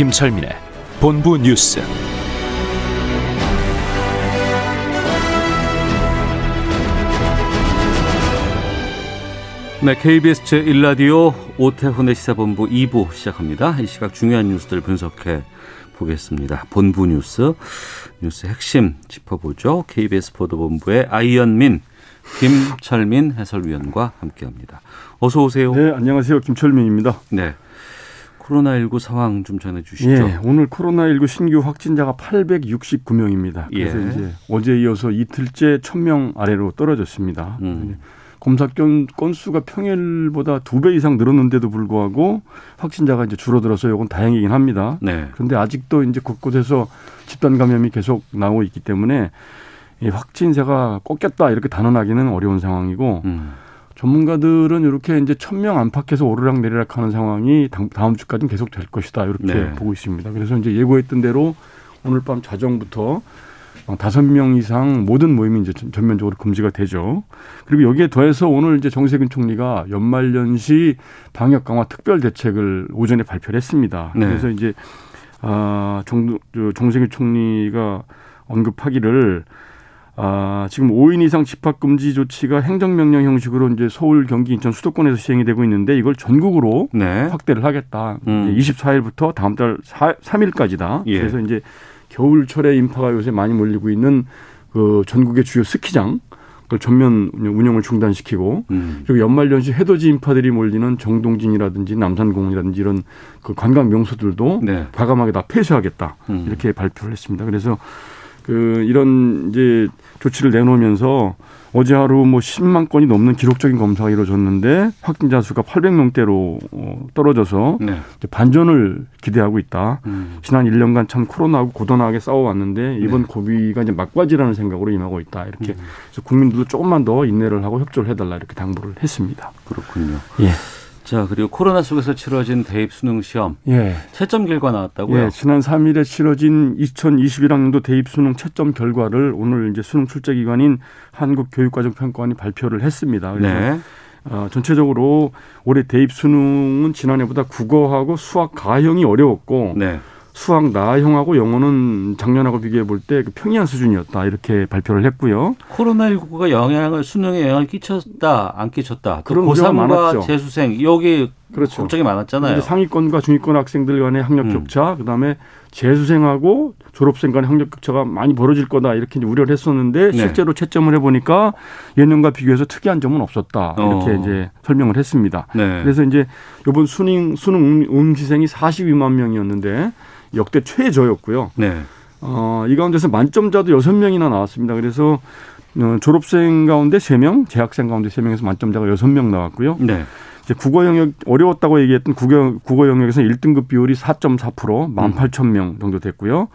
김철민의 본부 뉴스. 네, KBS 제1라디오 오태훈의 시사본부 2부 시작합니다. 이 시각 중요한 뉴스들 분석해 보겠습니다. 본부 뉴스, 뉴스 핵심 짚어보죠. KBS 보도본부의 아이언민, 김철민 해설위원과 함께합니다. 어서 오세요. 네, 안녕하세요. 김철민입니다. 네. 코로나19 상황 좀 전해주시죠. 예, 오늘 코로나19 신규 확진자가 869명입니다. 그래서 예. 이제 어제 이어서 이틀째 1000명 아래로 떨어졌습니다. 음. 검사 건, 건수가 평일보다 두 배 이상 늘었는데도 불구하고 확진자가 이제 줄어들어서 이건 다행이긴 합니다. 네. 그런데 아직도 이제 곳곳에서 집단 감염이 계속 나오고 있기 때문에 이 확진세가 꺾였다 이렇게 단언하기는 어려운 상황이고 음. 전문가들은 이렇게 이제 천 명 안팎에서 오르락 내리락 하는 상황이 당- 다음 주까지는 계속 될 것이다. 이렇게 네. 보고 있습니다. 그래서 이제 예고했던 대로 오늘 밤 자정부터 다섯 명 이상 모든 모임이 이제 전- 전면적으로 금지가 되죠. 그리고 여기에 더해서 오늘 이제 정세균 총리가 연말연시 방역 강화 특별 대책을 오전에 발표를 했습니다. 네. 그래서 이제 아, 정, 저 정세균 총리가 언급하기를 아, 지금 5인 이상 집합 금지 조치가 행정명령 형식으로 이제 서울, 경기, 인천 수도권에서 시행이 되고 있는데 이걸 전국으로 네. 확대를 하겠다. 음. 24일부터 다음 달 4, 3일까지다. 예. 그래서 이제 겨울철에 인파가 요새 많이 몰리고 있는 그 전국의 주요 스키장 그걸 전면 운영을 중단시키고 음. 그리고 연말 연시 해돋이 인파들이 몰리는 정동진이라든지 남산공원이라든지 이런 그 관광 명소들도 네. 과감하게 다 폐쇄하겠다 음. 이렇게 발표를 했습니다. 그래서 그 이런 이제 조치를 내놓으면서 어제 하루 뭐 10만 건이 넘는 기록적인 검사가 이루어졌는데 확진자 수가 800명대로 어, 떨어져서 네. 반전을 기대하고 있다. 음. 지난 1년간 참 코로나하고 고단하게 싸워왔는데 이번 네. 고비가 이제 막바지라는 생각으로 임하고 있다. 이렇게 그래서 국민들도 조금만 더 인내를 하고 협조를 해달라 이렇게 당부를 했습니다. 그렇군요. 예. 자, 그리고 코로나 속에서 치러진 대입 수능 시험 예. 채점 결과 나왔다고요? 예, 지난 3일에 치러진 2021학년도 대입 수능 채점 결과를 오늘 이제 수능 출제 기관인 한국교육과정평가원이 발표를 했습니다. 그래서 네. 어, 전체적으로 올해 대입 수능은 지난해보다 국어하고 수학 가형이 어려웠고 네. 수학 나형하고 영어는 작년하고 비교해 볼 때 그 평이한 수준이었다 이렇게 발표를 했고요. 코로나19가 영향을 수능에 영향을 끼쳤다, 안 끼쳤다. 또 그런 우려가 고3과 많았죠. 재수생 여기 그렇죠. 걱정이 많았잖아요. 상위권과 중위권 학생들 간의 학력 음. 격차, 그다음에 재수생하고 졸업생 간의 학력 격차가 많이 벌어질 거다 이렇게 이제 우려를 했었는데 네. 실제로 채점을 해보니까 예년과 비교해서 특이한 점은 없었다 이렇게 어. 이제 설명을 했습니다. 네. 그래서 이제 이번 수능 수능 응시생이 42만 명이었는데 역대 최저였고요. 네. 어, 이 가운데서 만점자도 여섯 명이나 나왔습니다. 그래서 어, 졸업생 가운데 세명 재학생 가운데 세명에서 만점자가 여섯 명 나왔고요. 네. 이제 국어 영역 어려웠다고 얘기했던 국어, 국어 영역에서 1등급 비율이 4.4% 18,000명 정도 됐고요.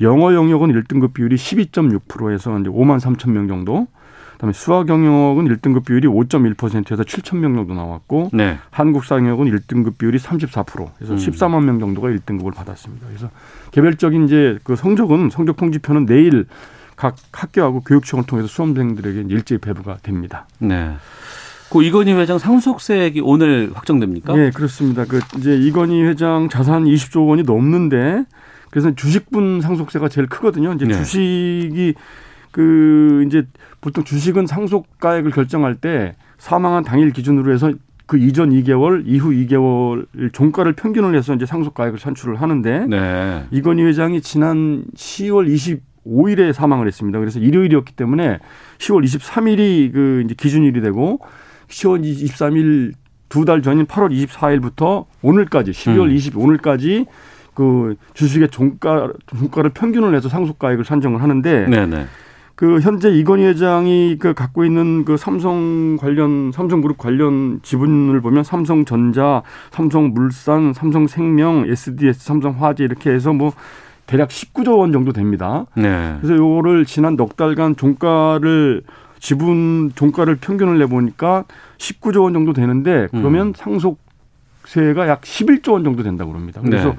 영어 영역은 1등급 비율이 12.6%에서 이제 5만 3천 명 정도. 그다음에 수학 영역은 1등급 비율이 5.1%에서 7천 명 정도 나왔고 네. 한국사 영역은 1등급 비율이 34%. 그래서 음. 14만 명 정도가 1등급을 받았습니다. 그래서 개별적인 이제 그 성적은 성적 통지표는 내일 각 학교하고 교육청을 통해서 수험생들에게 일제히 배부가 됩니다. 네. 그 이건희 회장 상속세액이 오늘 확정됩니까? 예, 그렇습니다. 그 이제 이건희 회장 자산 20조 원이 넘는데 그래서 주식분 상속세가 제일 크거든요. 이제 네. 주식이 그 이제 보통 주식은 상속가액을 결정할 때 사망한 당일 기준으로 해서 그 이전 2개월, 이후 2개월 종가를 평균을 해서 이제 상속가액을 산출을 하는데 네. 이건희 회장이 지난 10월 25일에 사망을 했습니다. 그래서 일요일이었기 때문에 10월 23일이 그 이제 기준일이 되고 10월 23일 두 달 전인 8월 24일부터 오늘까지 12월 음. 20일 오늘까지 그 주식의 종가 종가를 평균을 해서 상속가액을 산정을 하는데 네, 네. 그 현재 이건희 회장이 그 갖고 있는 그 삼성 관련 삼성그룹 관련 지분을 보면 삼성전자, 삼성물산, 삼성생명, SDS, 삼성화재 이렇게 해서 뭐 대략 19조 원 정도 됩니다. 네. 그래서 요거를 지난 넉 달간 종가를 지분 종가를 평균을 내 보니까 19조 원 정도 되는데 그러면 음. 상속세가 약 11조 원 정도 된다고 그럽니다. 그래서 네.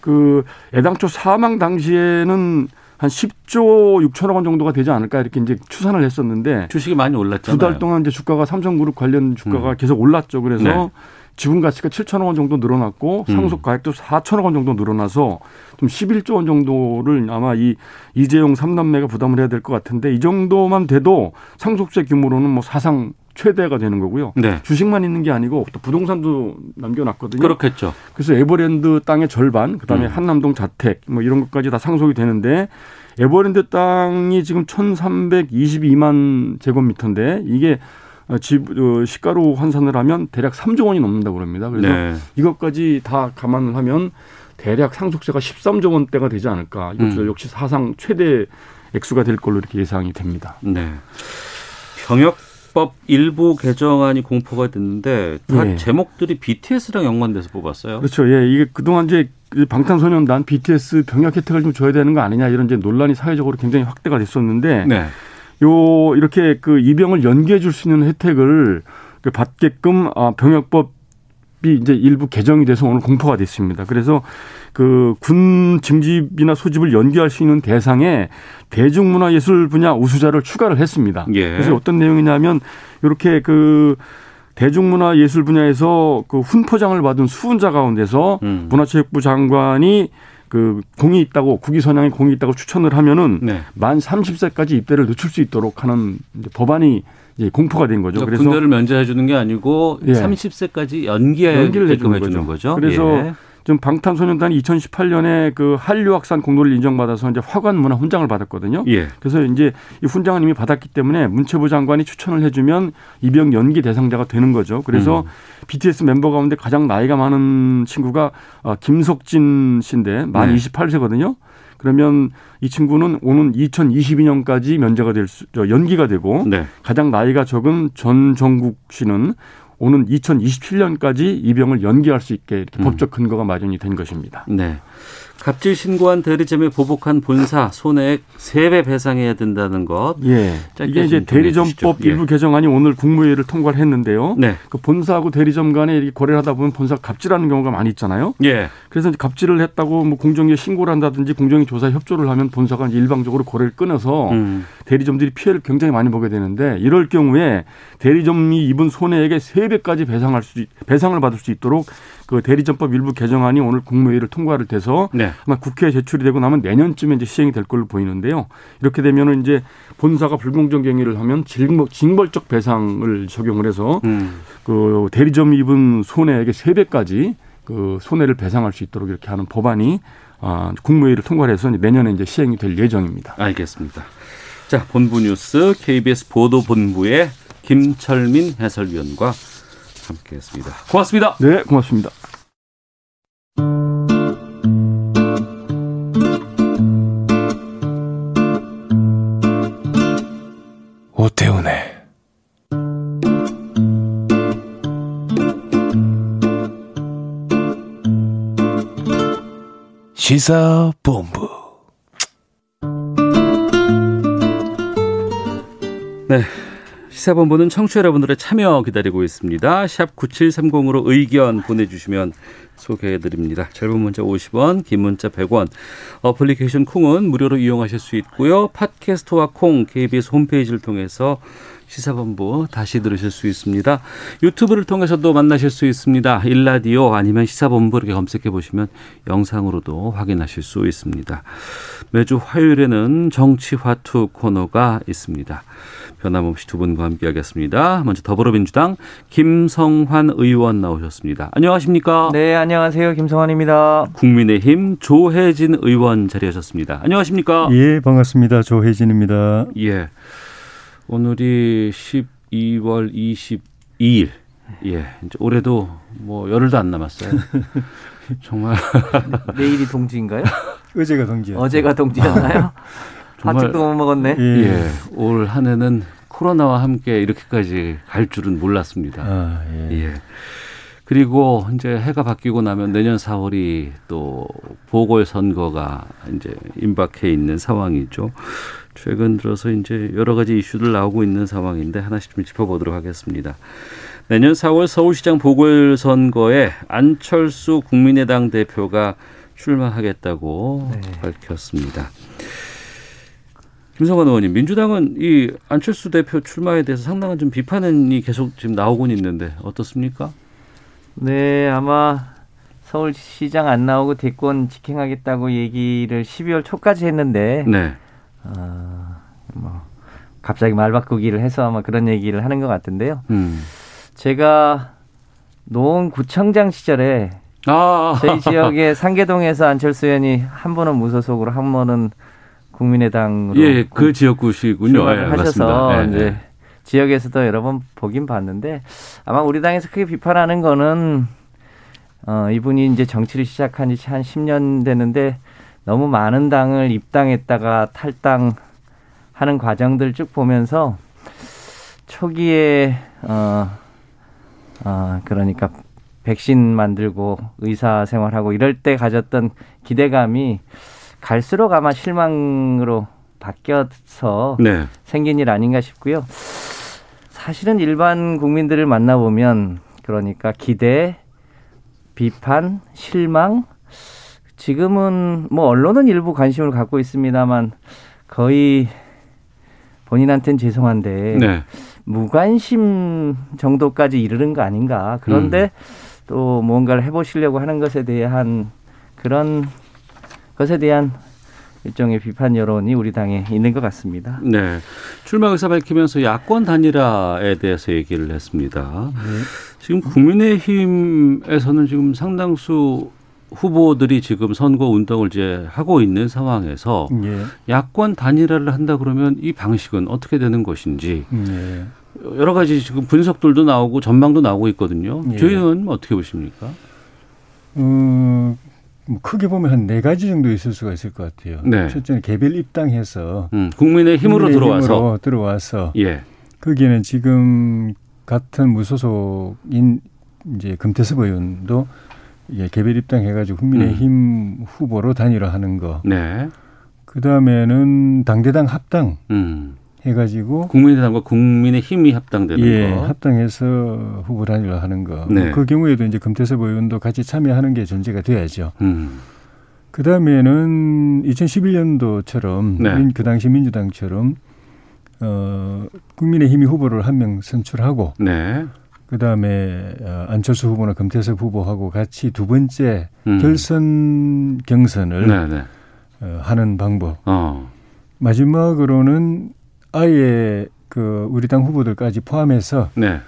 그 애당초 사망 당시에는 한 10조 6천억 원 정도가 되지 않을까 이렇게 이제 추산을 했었는데 주식이 많이 올랐잖아요. 두 달 동안 이제 주가가 삼성그룹 관련 주가가 음. 계속 올랐죠. 그래서 네. 지분 가치가 7천억 원 정도 늘어났고 음. 상속 가액도 4천억 원 정도 늘어나서 좀 11조 원 정도를 아마 이 이재용 삼남매가 부담을 해야 될 것 같은데 이 정도만 돼도 상속세 규모로는 뭐 사상 최대가 되는 거고요. 네. 주식만 있는 게 아니고 또 부동산도 남겨놨거든요. 그렇겠죠. 그래서 에버랜드 땅의 절반, 그다음에 음. 한남동 자택 뭐 이런 것까지 다 상속이 되는데 에버랜드 땅이 지금 1,322만 제곱미터인데 이게 어, 집 어, 시가로 환산을 하면 대략 3조 원이 넘는다고 그럽니다. 그래서 네. 이것까지 다 감안을 하면 대략 상속세가 13조 원대가 되지 않을까. 이것도 음. 역시 사상 최대 액수가 될 걸로 이렇게 예상이 됩니다. 네. 병역 법 일부 개정안이 공포가 됐는데 다 예. 제목들이 BTS랑 연관돼서 뽑았어요. 그렇죠. 예, 이게 그동안 이제 그 방탄소년단 BTS 병역 혜택을 좀 줘야 되는 거 아니냐 이런 이제 논란이 사회적으로 굉장히 확대가 됐었는데 네. 요 이렇게 그 입영을 연기해 줄 수 있는 혜택을 그 받게끔 아 병역법 이 이제 일부 개정이 돼서 오늘 공포가 됐습니다. 그래서 그 군 징집이나 소집을 연기할 수 있는 대상에 대중문화예술 분야 우수자를 추가를 했습니다. 예. 그래서 어떤 내용이냐면 이렇게 그 대중문화예술 분야에서 그 훈포장을 받은 수훈자 가운데서 음. 문화체육부 장관이 그 공이 있다고 국위 선양에 공이 있다고 추천을 하면은 네. 만 30세까지 입대를 늦출 수 있도록 하는 법안이 이제 공포가 된 거죠. 그러니까 그래서 군대를 면제해 주는 게 아니고 예. 30세까지 연기해 연기를 주는 해주는 해주는 거죠. 그래서 예. 좀 방탄소년단이 2018년에 그 한류 학산 공로를 인정받아서 이제 화관 문화 훈장을 받았거든요. 예. 그래서 이제 이 훈장을 이미 받았기 때문에 문체부 장관이 추천을 해주면 입영 연기 대상자가 되는 거죠. 그래서 음. BTS 멤버 가운데 가장 나이가 많은 친구가 어, 김석진 씨인데 만 네. 28세거든요. 그러면 이 친구는 오는 2022년까지 면제가 될 수, 저, 연기가 되고 네. 가장 나이가 적은 전 정국 씨는 오는 2027년까지 입영을 연기할 수 있게 음. 법적 근거가 마련이 된 것입니다. 네. 갑질 신고한 대리점에 보복한 본사 손해액 3배 배상해야 된다는 것. 예. 이게 이제 대리점법. 예. 일부 개정안이 오늘 국무회의를 통과를 했는데요. 네. 그 본사하고 대리점 간에 이렇게 거래를 하다 보면 본사가 갑질하는 경우가 많이 있잖아요. 예. 그래서 이제 갑질을 했다고 뭐 공정위에 신고를 한다든지 공정위 조사에 협조를 하면 본사가 일방적으로 거래를 끊어서 음. 대리점들이 피해를 굉장히 많이 보게 되는데 이럴 경우에 대리점이 입은 손해액의 세배까지 배상할 수 있- 배상을 받을 수 있도록 그 대리점법 일부 개정안이 오늘 국무회의를 통과를 돼서 네. 아마 국회에 제출이 되고 나면 내년쯤에 이제 시행이 될 걸로 보이는데요. 이렇게 되면은 이제 본사가 불공정 경위를 하면 징벌, 징벌적 배상을 적용을 해서 음. 그 대리점이 입은 손해액의 세배까지그 손해를 배상할 수 있도록 이렇게 하는 법안이 아, 국무회의를 통과를 해서 이제 내년에 이제 시행이 될 예정입니다. 알겠습니다. 자, 본부 뉴스 KBS 보도본부의 김철민 해설위원과 함께했습니다. 고맙습니다. 네, 고맙습니다. 오태훈의 시사본부 시사본부는 청취자 여러분들의 참여 기다리고 있습니다. 샵 9730으로 의견 보내주시면 소개해드립니다. 짧은 문자 50원, 긴 문자 100원. 어플리케이션 콩은 무료로 이용하실 수 있고요. 팟캐스트와 콩, KBS 홈페이지를 통해서 시사본부 다시 들으실 수 있습니다. 유튜브를 통해서도 만나실 수 있습니다. 일라디오 아니면 시사본부 이렇게 검색해 보시면 영상으로도 확인하실 수 있습니다. 매주 화요일에는 정치화투 코너가 있습니다. 변함없이 두 분과 함께하겠습니다. 먼저 더불어민주당 김성환 의원 나오셨습니다. 안녕하십니까? 네, 안녕하세요. 김성환입니다. 국민의힘 조혜진 의원 자리하셨습니다. 안녕하십니까? 예, 반갑습니다. 조혜진입니다. 예. 오늘이 12월 22일. 예. 이제 올해도 뭐 열흘도 안 남았어요. 정말 내일이 동지인가요? 어제가 동지였죠. 어제가 동지였나요? 정말 아직도 못 먹었네. 예. 예, 올 한 해는 코로나와 함께 이렇게까지 갈 줄은 몰랐습니다. 아, 예. 예. 그리고 이제 해가 바뀌고 나면 내년 4월이 또 보궐선거가 이제 임박해 있는 상황이죠. 최근 들어서 이제 여러 가지 이슈들 나오고 있는 상황인데 하나씩 좀 짚어보도록 하겠습니다. 내년 4월 서울시장 보궐선거에 안철수 국민의당 대표가 출마하겠다고 네. 밝혔습니다. 김성관 의원님, 민주당은 이 안철수 대표 출마에 대해서 상당한 좀 비판이 계속 지금 나오곤 있는데 어떻습니까? 네, 아마 서울시장 안 나오고 대권 직행하겠다고 얘기를 12월 초까지 했는데 네. 아, 뭐 갑자기 말 바꾸기를 해서 아마 그런 얘기를 하는 것 같은데요. 음. 제가 노원구청장 시절에 아, 저희 지역의 상계동에서 안철수 의원이 한 번은 무소속으로 한 번은 국민의당으로 예, 그 지역구시군요. 예, 하셔서 맞습니다. 예, 이제 예. 지역에서도 여러 번 보긴 봤는데 아마 우리 당에서 크게 비판하는 거는 어, 이분이 이제 정치를 시작한 지 한 10년 되는데 너무 많은 당을 입당했다가 탈당하는 과정들 쭉 보면서 초기에 어, 어 그러니까 백신 만들고 의사 생활하고 이럴 때 가졌던 기대감이 갈수록 아마 실망으로 바뀌어서 네. 생긴 일 아닌가 싶고요. 사실은 일반 국민들을 만나보면 그러니까 기대, 비판, 실망, 지금은 뭐 언론은 일부 관심을 갖고 있습니다만 거의 본인한테는 죄송한데 네. 무관심 정도까지 이르는 거 아닌가. 그런데 또 뭔가를 해보시려고 하는 것에 대한 그런 것에 대한 일종의 비판 여론이 우리 당에 있는 것 같습니다. 네. 출마 의사 밝히면서 야권 단일화에 대해서 얘기를 했습니다. 지금 국민의힘에서는 지금 상당수 후보들이 지금 선거 운동을 이제 하고 있는 상황에서 예. 야권 단일화를 한다 그러면 이 방식은 어떻게 되는 것인지 예. 여러 가지 지금 분석들도 나오고 전망도 나오고 있거든요. 예. 저희는 어떻게 보십니까? 음, 뭐 크게 보면 한 네 가지 정도 있을 수가 있을 것 같아요. 네. 첫째는 개별 입당해서 음, 국민의 힘으로 들어와서 들어와서 예. 거기에는 지금 같은 무소속인 이제 금태섭 의원도 예, 개별 입당해가지고 국민의힘 음. 후보로 단일화하는 거. 네. 그 다음에는 당대당 합당 음. 해가지고 국민의당과 국민의 힘이 합당되는 예, 거. 합당해서 후보 단일화하는 거. 네. 뭐그 경우에도 이제 금태섭 의원도 같이 참여하는 게 전제가 돼야죠. 음. 그 다음에는 2011년도처럼 네. 그 당시 민주당처럼 어, 국민의 힘이 후보를 한 명 선출하고 네. 그 다음에 어, 안철수 후보나 금태섭 후보하고 같이 두 번째 음. 결선 경선을 네, 네. 어, 하는 방법. 어. 마지막으로는 아예 그 우리 당 후보들까지 포함해서 네.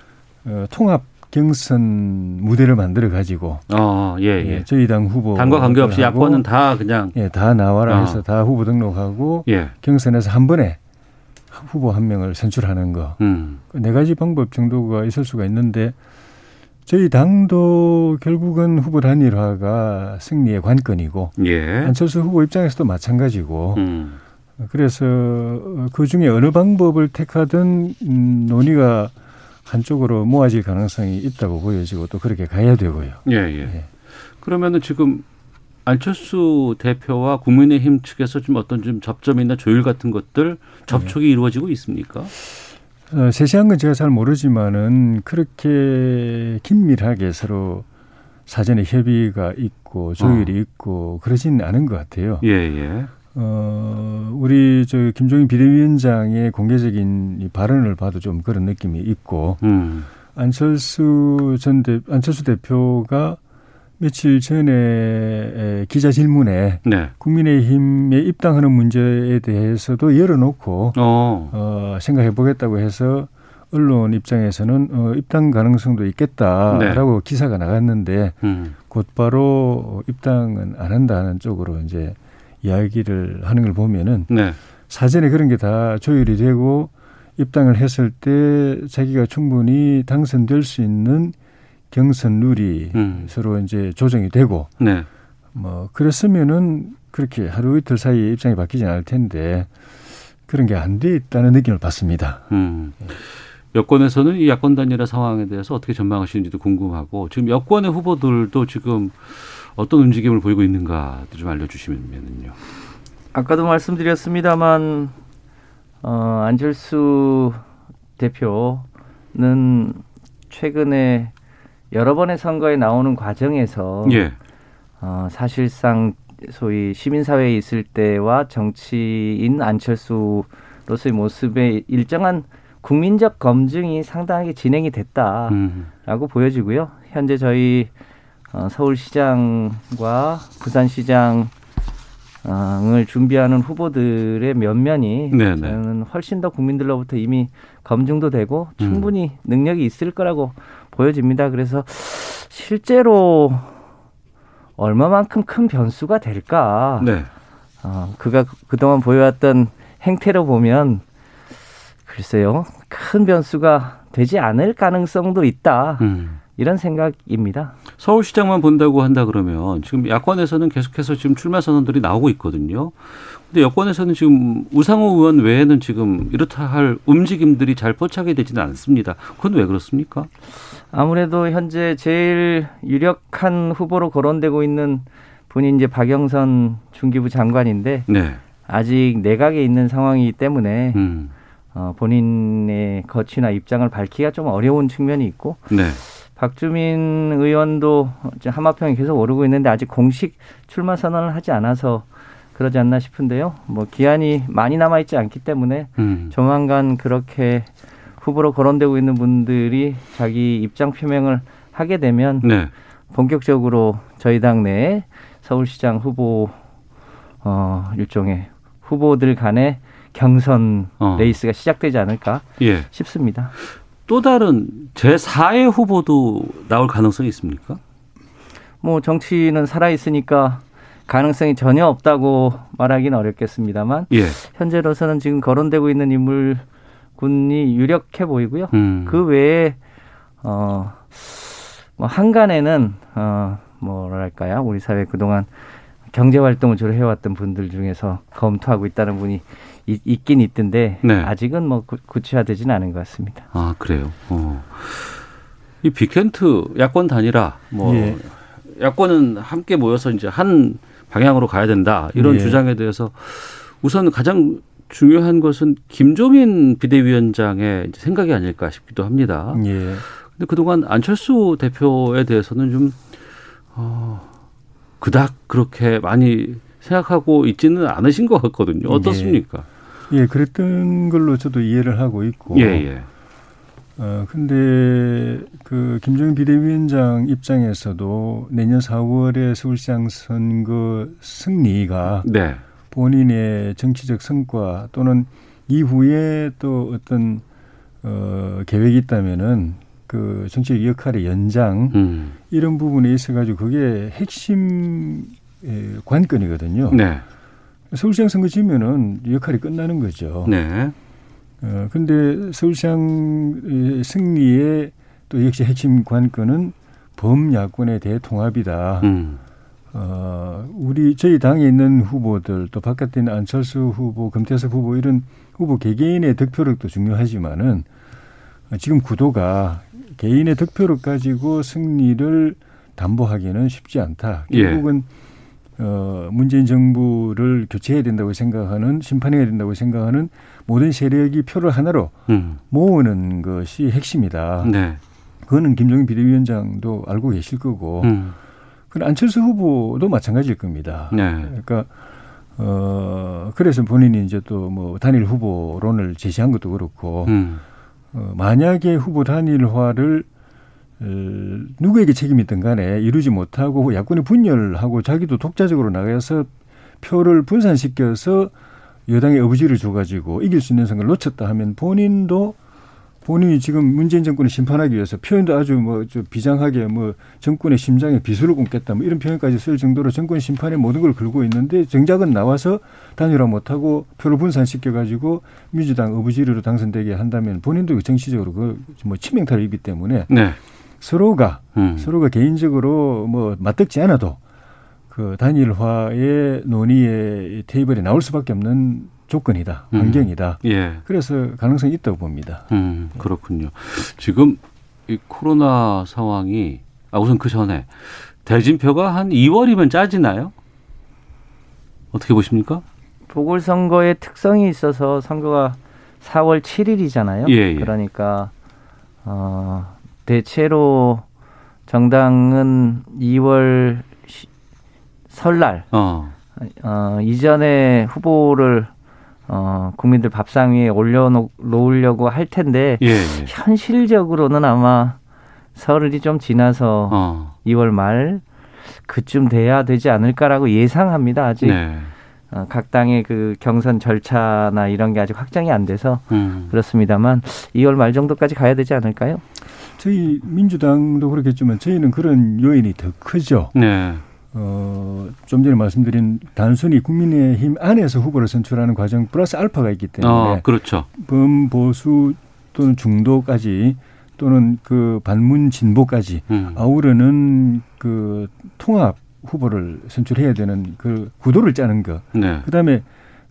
어, 통합 경선 무대를 만들어 가지고 어, 예, 예. 예, 저희 당 후보 당과 관계없이 야권은 다 그냥 예, 다 나와라 어. 해서 다 후보 등록하고 예. 경선에서 한 번에 후보 한 명을 선출하는 거. 음. 그네 가지 방법 정도가 있을 수가 있는데 저희 당도 결국은 후보 단일화가 승리의 관건이고 예. 안철수 후보 입장에서도 마찬가지고 음. 그래서 그 중에 어느 방법을 택하든 음, 논의가 한쪽으로 모아질 가능성이 있다고 보여지고 또 그렇게 가야 되고요. 예, 예. 그러면은 지금 안철수 대표와 국민의힘 측에서 좀 어떤 좀 접점이나 조율 같은 것들 접촉이 이루어지고 있습니까? 어, 세세한 건 제가 잘 모르지만은 그렇게 긴밀하게 서로 사전에 협의가 있고 조율이 있고 그러지는 않은 것 같아요. 예, 예. 어, 우리 저 김종인 비대위원장의 공개적인 이 발언을 봐도 좀 그런 느낌이 있고 음. 안철수 전 대, 안철수 대표가 며칠 전에 에, 기자 질문에 네. 국민의힘에 입당하는 문제에 대해서도 열어놓고 어. 어, 생각해 보겠다고 해서 언론 입장에서는 어, 입당 가능성도 있겠다라고 네. 기사가 나갔는데 음. 곧바로 입당은 안 한다는 쪽으로 이제 이야기를 하는 걸 보면은 네. 사전에 그런 게 다 조율이 되고 입당을 했을 때 자기가 충분히 당선될 수 있는 경선 룰이 음. 서로 이제 조정이 되고 네. 뭐 그랬으면은 그렇게 하루 이틀 사이에 입장이 바뀌진 않을 텐데 그런 게 안 돼 있다는 느낌을 받습니다. 음. 여권에서는 이 야권 단일화 상황에 대해서 어떻게 전망하시는지도 궁금하고 지금 여권의 후보들도 지금 어떤 움직임을 보이고 있는가도 좀 알려주시면요. 아까도 말씀드렸습니다만 어, 안철수 대표는 최근에 여러 번의 선거에 나오는 과정에서 예. 어, 사실상 소위 시민사회에 있을 때와 정치인 안철수로서의 모습에 일정한 국민적 검증이 상당하게 진행이 됐다라고 음. 보여지고요. 현재 저희 어, 서울시장과 부산시장을 준비하는 후보들의 면면이 네네. 저는 훨씬 더 국민들로부터 이미 검증도 되고 음. 충분히 능력이 있을 거라고 보여집니다. 그래서 실제로 얼마만큼 큰 변수가 될까? 네. 어, 그가 그동안 보여왔던 행태로 보면 글쎄요 큰 변수가 되지 않을 가능성도 있다 음. 이런 생각입니다. 서울시장만 본다고 한다 그러면 지금 야권에서는 계속해서 지금 출마 선언들이 나오고 있거든요. 근데 여권에서는 지금 우상호 의원 외에는 지금 이렇다 할 움직임들이 잘 포착이 되지는 않습니다. 그건 왜 그렇습니까? 아무래도 현재 제일 유력한 후보로 거론되고 있는 분이 이제 박영선 중기부 장관인데 네. 아직 내각에 있는 상황이기 때문에 음. 어, 본인의 거취나 입장을 밝히기가 좀 어려운 측면이 있고 네. 박주민 의원도 이제 하마평이 계속 오르고 있는데 아직 공식 출마 선언을 하지 않아서 그러지 않나 싶은데요. 뭐 기한이 많이 남아 있지 않기 때문에 음. 조만간 그렇게 후보로 거론되고 있는 분들이 자기 입장 표명을 하게 되면 네. 본격적으로 저희 당 내에 서울시장 후보 어 일종의 후보들 간의 경선 어. 레이스가 시작되지 않을까 예. 싶습니다. 또 다른 제4의 후보도 나올 가능성이 있습니까? 뭐 정치는 살아 있으니까 가능성이 전혀 없다고 말하기는 어렵겠습니다만 예. 현재로서는 지금 거론되고 있는 인물 군이 유력해 보이고요. 음. 그 외에 어, 뭐 한간에는 어, 뭐랄까요, 우리 사회 그동안 경제 활동을 주로 해왔던 분들 중에서 검토하고 있다는 분이 있, 있긴 있던데 네. 아직은 뭐 구, 구체화되지는 않은 것 같습니다. 아, 그래요. 어. 이 빅텐트 야권 단일화 뭐 예. 야권은 함께 모여서 이제 한 방향으로 가야 된다. 이런 예. 주장에 대해서 우선 가장 중요한 것은 김종인 비대위원장의 생각이 아닐까 싶기도 합니다. 예. 근데 그동안 안철수 대표에 대해서는 좀, 어, 그닥 그렇게 많이 생각하고 있지는 않으신 것 같거든요. 어떻습니까? 예, 그랬던 걸로 저도 이해를 하고 있고. 예, 예. 어, 근데 그 김종인 비대위원장 입장에서도 내년 4월에 서울시장 선거 승리가 네. 본인의 정치적 성과 또는 이후에 또 어떤 어, 계획이 있다면은 그 정치적 역할의 연장 음. 이런 부분에 있어가지고 그게 핵심 에, 관건이거든요. 네. 서울시장 선거 지면은 역할이 끝나는 거죠. 네. 어, 근데 서울시장 승리의 또 역시 핵심 관건은 범야권의 대통합이다. 음. 어, 우리 저희 당에 있는 후보들 또 바깥에 있는 안철수 후보, 금태섭 후보 이런 후보 개개인의 득표력도 중요하지만은 어, 지금 구도가 개인의 득표력 가지고 승리를 담보하기는 쉽지 않다. 예. 결국은 어, 문재인 정부를 교체해야 된다고 생각하는 심판해야 된다고 생각하는 모든 세력이 표를 하나로 음. 모으는 것이 핵심이다. 네. 그거는 김종인 비대위원장도 알고 계실 거고, 음. 그 안철수 후보도 마찬가지일 겁니다. 네. 그러니까 어 그래서 본인이 이제 또 뭐 단일 후보론을 제시한 것도 그렇고, 음. 어, 만약에 후보 단일화를 어, 누구에게 책임이 있든 간에 이루지 못하고 야권이 분열하고 자기도 독자적으로 나가서 표를 분산시켜서 여당의 어부지를 줘가지고 이길 수 있는 선거를 놓쳤다 하면 본인도 본인이 지금 문재인 정권을 심판하기 위해서 표현도 아주 뭐저 비장하게 뭐 정권의 심장에 비수를 꽂겠다 뭐 이런 표현까지 쓸 정도로 정권 심판에 모든 걸 걸고 있는데 정작은 나와서 단일화 못하고 표를 분산시켜 가지고 민주당 어부지리로 당선되게 한다면 본인도 정치적으로 그뭐 치명타를 입기 때문에 네. 서로가 음. 서로가 개인적으로 뭐 맞듣지 않아도 그 단일화의 논의의 테이블에 나올 수밖에 없는 조건이다, 음. 환경이다. 예. 그래서 가능성이 있다고 봅니다. 음, 그렇군요. 지금 이 코로나 상황이 아 우선 그 전에 대진표가 한 2월이면 짜지나요? 어떻게 보십니까? 보궐선거의 특성이 있어서 선거가 4월 7일이잖아요. 예, 예. 그러니까 어, 대체로 정당은 2월 시- 설날 어. 어, 이전에 후보를 어, 국민들 밥상 위에 올려놓으려고 할 텐데 예, 예. 현실적으로는 아마 설이 좀 지나서 어. 2월 말 그쯤 돼야 되지 않을까라고 예상합니다. 아직 네. 어, 각 당의 그 경선 절차나 이런 게 아직 확정이 안 돼서 음. 그렇습니다만 2월 말 정도까지 가야 되지 않을까요? 저희 민주당도 그렇겠지만 저희는 그런 요인이 더 크죠. 네. 어, 좀 전에 말씀드린 단순히 국민의힘 안에서 후보를 선출하는 과정 플러스 알파가 있기 때문에 어, 그렇죠. 범보수 또는 중도까지 또는 그 반문 진보까지 음. 아우르는 그 통합 후보를 선출해야 되는 그 구도를 짜는 거. 네. 그다음에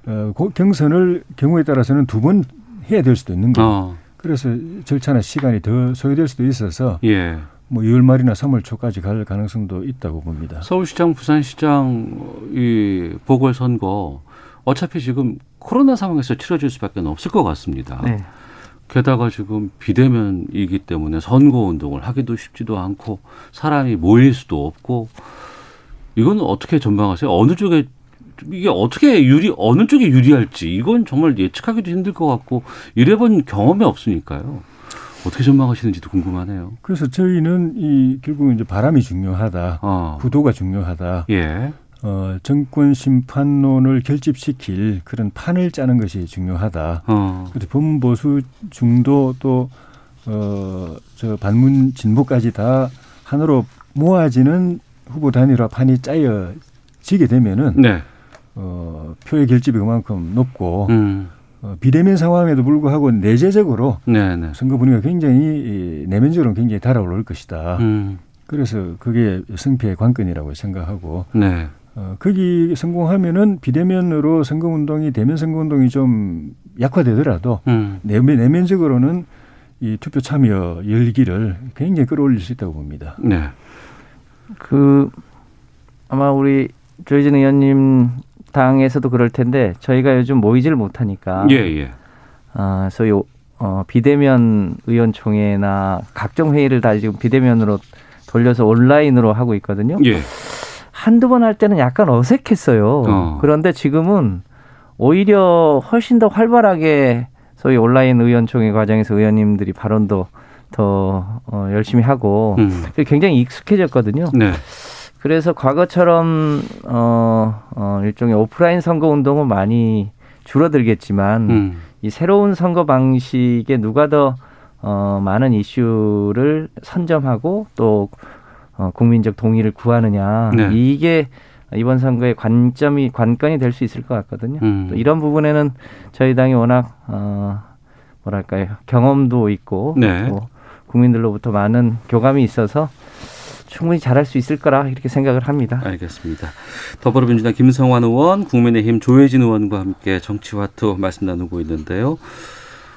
어, 고- 경선을 경우에 따라서는 두 번 해야 될 수도 있는 거예요. 어. 그래서 절차나 시간이 더 소요될 수도 있어서 예. 뭐 2월 말이나 3월 초까지 갈 가능성도 있다고 봅니다. 서울시장, 부산시장 이 보궐선거 어차피 지금 코로나 상황에서 치러질 수밖에 없을 것 같습니다. 네. 게다가 지금 비대면이기 때문에 선거 운동을 하기도 쉽지도 않고 사람이 모일 수도 없고 이건 어떻게 전망하세요? 어느 쪽에 이게 어떻게 유리 어느 쪽에 유리할지 이건 정말 예측하기도 힘들 것 같고 이래본 경험이 없으니까요. 어떻게 전망하시는지도 궁금하네요. 그래서 저희는 이 결국 이제 바람이 중요하다. 어. 구도가 중요하다. 예. 어, 정권 심판론을 결집시킬 그런 판을 짜는 것이 중요하다. 어. 그래서 범보수 중도 또 어, 저 반문 진보까지 다 하나로 모아지는 후보 단일화 판이 짜여지게 되면은 네. 어, 표의 결집이 그만큼 높고 음. 어, 비대면 상황에도 불구하고 내재적으로 네, 네. 선거 분위기가 굉장히 이, 내면적으로 굉장히 달아올 것이다. 음. 그래서 그게 승패의 관건이라고 생각하고 네. 어, 거기 성공하면은 비대면으로 선거 운동이 대면 선거 운동이 좀 약화되더라도 음. 내면, 내면적으로는 이 투표 참여 열기를 굉장히 끌어올릴 수 있다고 봅니다. 네. 그 아마 우리 조혜진 의원님 당에서도 그럴 텐데 저희가 요즘 모이지를 못하니까 예, 예. 아, 소위 어, 비대면 의원총회나 각종 회의를 다 지금 비대면으로 돌려서 온라인으로 하고 있거든요. 예. 한두 번 할 때는 약간 어색했어요. 어. 그런데 지금은 오히려 훨씬 더 활발하게 소위 온라인 의원총회 과정에서 의원님들이 발언도 더 어, 열심히 하고 음. 굉장히 익숙해졌거든요. 네. 그래서 과거처럼 어, 어, 일종의 오프라인 선거 운동은 많이 줄어들겠지만 음. 이 새로운 선거 방식에 누가 더 어, 많은 이슈를 선점하고 또 어, 국민적 동의를 구하느냐 네. 이게 이번 선거의 관점이 관건이 될 수 있을 것 같거든요. 음. 또 이런 부분에는 저희 당이 워낙 어, 뭐랄까요 경험도 있고 네. 또 국민들로부터 많은 교감이 있어서 충분히 잘할 수 있을 거라 이렇게 생각을 합니다. 알겠습니다. 더불어민주당 김성환 의원, 국민의힘 조혜진 의원과 함께 정치화투 말씀 나누고 있는데요.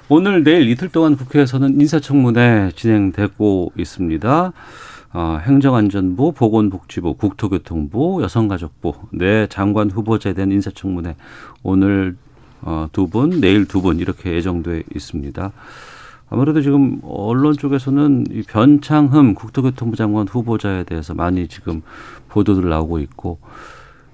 오늘 내일 이틀 동안 국회에서는 인사청문회 진행되고 있습니다. 어, 행정안전부, 보건복지부, 국토교통부, 여성가족부 네 장관 후보자에 대한 인사청문회 오늘 어, 두 분, 내일 두 분 이렇게 예정돼 있습니다. 아무래도 지금 언론 쪽에서는 이 변창흠 국토교통부 장관 후보자에 대해서 많이 지금 보도들 나오고 있고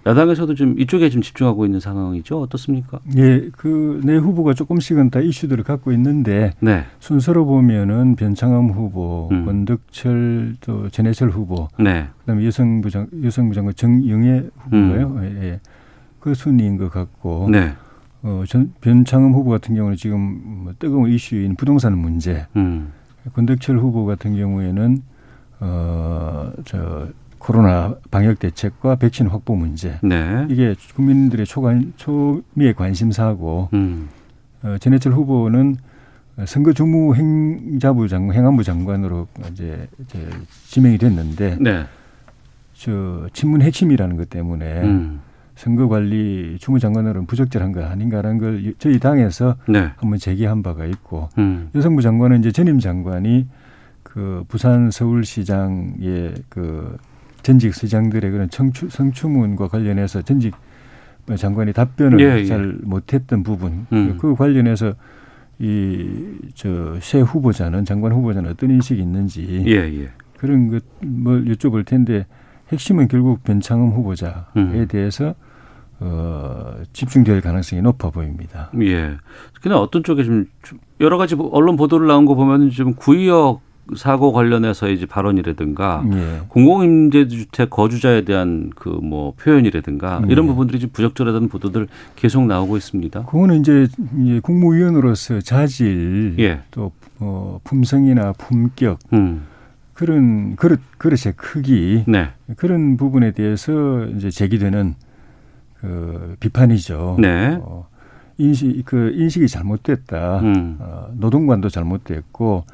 야당에서도 지금 이쪽에 좀 집중하고 있는 상황이죠. 어떻습니까? 예, 그내 후보가 조금씩은 다 이슈들을 갖고 있는데 네, 순서로 보면은 변창흠 후보, 음. 권덕철 또 전해철 후보, 네, 그다음에 여성부 장 여성부 장관 정영애 후보가요. 예, 예. 그 순위인 것 같고 네, 어, 전, 변창흠 후보 같은 경우는 지금 뭐 뜨거운 이슈인 부동산 문제, 음, 권덕철 후보 같은 경우에는 어, 저 코로나 방역 대책과 백신 확보 문제. 네, 이게 국민들의 초관 초미의 관심사고. 음, 어, 전해철 후보는 선거 주무 행자부 장관, 행안부 장관으로 이제, 이제 지명이 됐는데 네, 저 친문 핵심이라는 것 때문에 음, 선거 관리 주무장관으로는 부적절한 거 아닌가라는 걸 저희 당에서 네. 한번 제기한 바가 있고 음. 여성부 장관은 이제 전임 장관이 그 부산 서울시장의 그 전직 시장들의 그런 청추, 성추문과 관련해서 전직 장관이 답변을 예, 예. 잘 못했던 부분 음. 그 관련해서 이저새 후보자는 장관 후보자는 어떤 인식이 있는지 예, 예. 그런 것뭘 여쭤볼 텐데 핵심은 결국 변창흠 후보자에 음. 대해서 어, 집중될 가능성이 높아 보입니다. 예. 그냥 어떤 쪽에 좀, 좀 여러 가지 뭐 언론 보도를 나온 거 보면 지금 구의역 사고 관련해서 이제 발언이라든가 예. 공공임대주택 거주자에 대한 그 뭐 표현이라든가 네. 이런 부분들이 좀 부적절하다는 보도들 계속 나오고 있습니다. 그거는 이제 이제 국무위원으로서 자질 예. 또 어, 품성이나 품격 음. 그런 그릇 그릇의 크기 네. 그런 부분에 대해서 이제 제기되는 그 비판이죠. 네. 어, 인식 그 인식이 잘못됐다. 음. 어, 노동관도 잘못됐고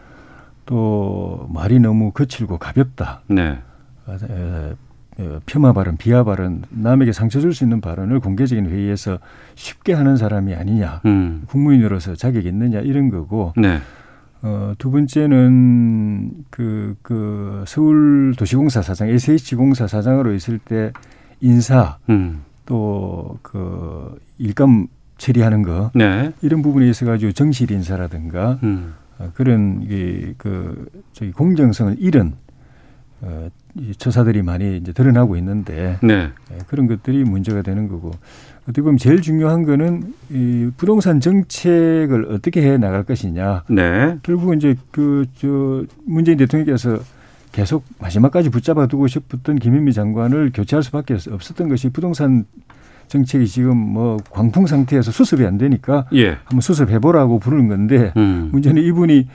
또 말이 너무 거칠고 가볍다. 네. 어, 에, 어, 폄하 발언, 비하 발언, 남에게 상처 줄 수 있는 발언을 공개적인 회의에서 쉽게 하는 사람이 아니냐. 음. 국무인으로서 자격이 있느냐 이런 거고 네. 어, 두 번째는 그, 그 서울 도시공사 사장, SH공사 사장으로 있을 때 인사 음. 또 그 일감 처리하는 거 네. 이런 부분에 있어 가지고 정실 인사라든가 음. 어, 그런 이그 저기 공정성을 잃은 어, 이 처사들이 많이 이제 드러나고 있는데 네. 예, 그런 것들이 문제가 되는 거고 어떻게 보면 제일 중요한 거는 이 부동산 정책을 어떻게 해 나갈 것이냐. 네. 결국은 이제 그 저 문재인 대통령께서 계속 마지막까지 붙잡아 두고 싶었던 김현미 장관을 교체할 수밖에 없었던 것이 부동산 정책이 지금 뭐 광풍 상태에서 수습이 안 되니까 예. 한번 수습해 보라고 부르는 건데 음. 문제는 이분이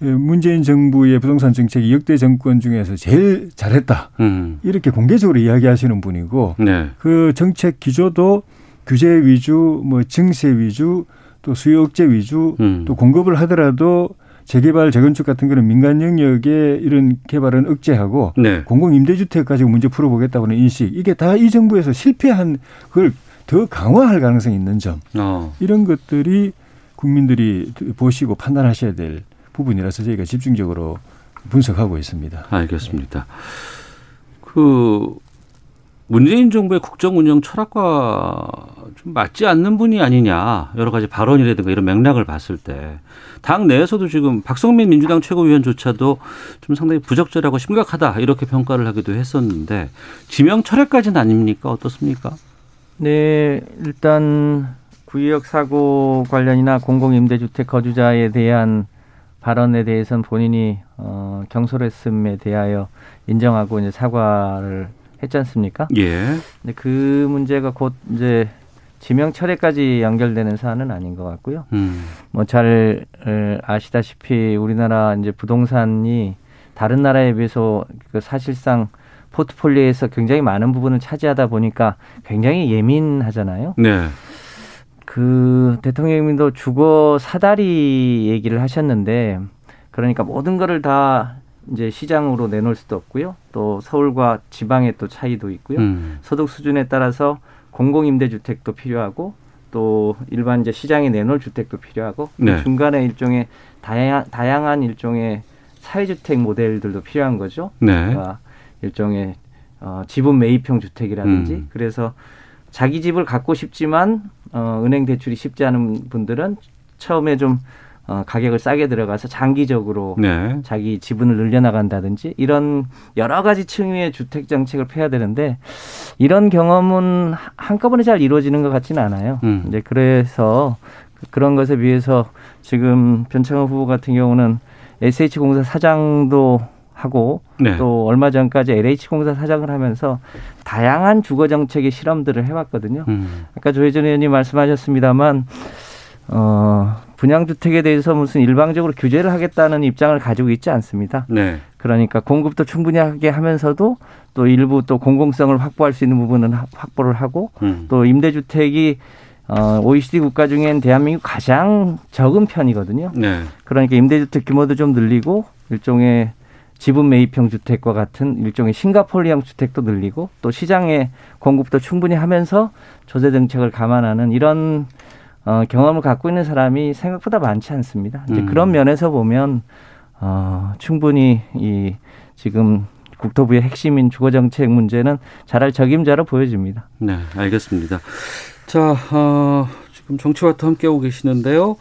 문재인 정부의 부동산 정책이 역대 정권 중에서 제일 잘했다. 음. 이렇게 공개적으로 이야기하시는 분이고 네. 그 정책 기조도 규제 위주, 뭐 증세 위주, 또 수요 억제 위주, 음. 또 공급을 하더라도 재개발, 재건축 같은 그런 민간 영역의 이런 개발은 억제하고 네. 공공 임대주택 가지고 문제 풀어보겠다고는 인식 이게 다 이 정부에서 실패한 그걸 더 강화할 가능성이 있는 점 어. 이런 것들이 국민들이 보시고 판단하셔야 될 부분이라서 저희가 집중적으로 분석하고 있습니다. 알겠습니다. 그 문재인 정부의 국정 운영 철학과 좀 맞지 않는 분이 아니냐 여러 가지 발언이라든가 이런 맥락을 봤을 때 당 내에서도 지금 박성민 민주당 최고위원조차도 좀 상당히 부적절하고 심각하다 이렇게 평가를 하기도 했었는데 지명 철회까지는 아닙니까 어떻습니까? 네, 일단 구의역 사고 관련이나 공공임대주택 거주자에 대한 발언에 대해서는 본인이 어, 경솔했음에 대하여 인정하고 이제 사과를 했지 않습니까? 예. 근데 그 문제가 곧 이제 지명 철회까지 연결되는 사안은 아닌 것 같고요. 음. 뭐잘 아시다시피 우리나라 이제 부동산이 다른 나라에 비해서 그 사실상 포트폴리오에서 굉장히 많은 부분을 차지하다 보니까 굉장히 예민하잖아요. 네. 그 대통령님도 주거 사다리 얘기를 하셨는데 그러니까 모든 거를 다 이제 시장으로 내놓을 수도 없고요. 또 서울과 지방의 또 차이도 있고요. 음. 소득 수준에 따라서 공공임대주택도 필요하고 또 일반 이제 시장에 내놓을 주택도 필요하고 그 네. 중간에 일종의 다양, 다양한 일종의 사회주택 모델들도 필요한 거죠. 네. 그러니까 일종의 어, 지분 매입형 주택이라든지 음. 그래서 자기 집을 갖고 싶지만 어, 은행 대출이 쉽지 않은 분들은 처음에 좀 어, 가격을 싸게 들어가서 장기적으로 네. 자기 지분을 늘려나간다든지 이런 여러 가지 층위의 주택 정책을 펴야 되는데 이런 경험은 하- 한꺼번에 잘 이루어지는 것 같지는 않아요. 음. 이제 그래서 그런 것에 비해서 지금 변창호 후보 같은 경우는 SH공사 사장도 하고 네. 또 얼마 전까지 LH공사 사장을 하면서 다양한 주거 정책의 실험들을 해왔거든요. 음. 아까 조혜전 의원님 말씀하셨습니다만 어, 분양주택에 대해서 무슨 일방적으로 규제를 하겠다는 입장을 가지고 있지 않습니다. 네. 그러니까 공급도 충분히 하게 하면서도 또 일부 또 공공성을 확보할 수 있는 부분은 하- 확보를 하고 음. 또 임대주택이 어, OECD 국가 중엔 대한민국 가장 적은 편이거든요. 네. 그러니까 임대주택 규모도 좀 늘리고 일종의 지분 매입형 주택과 같은 일종의 싱가폴리형 주택도 늘리고 또 시장의 공급도 충분히 하면서 조세 정책을 감안하는 이런 어, 경험을 갖고 있는 사람이 생각보다 많지 않습니다. 이제 음. 그런 면에서 보면 어, 충분히 이 지금 국토부의 핵심인 주거 정책 문제는 잘할 적임자로 보여집니다. 네, 알겠습니다. 자, 어, 지금 정치와트 함께하고 계시는데요.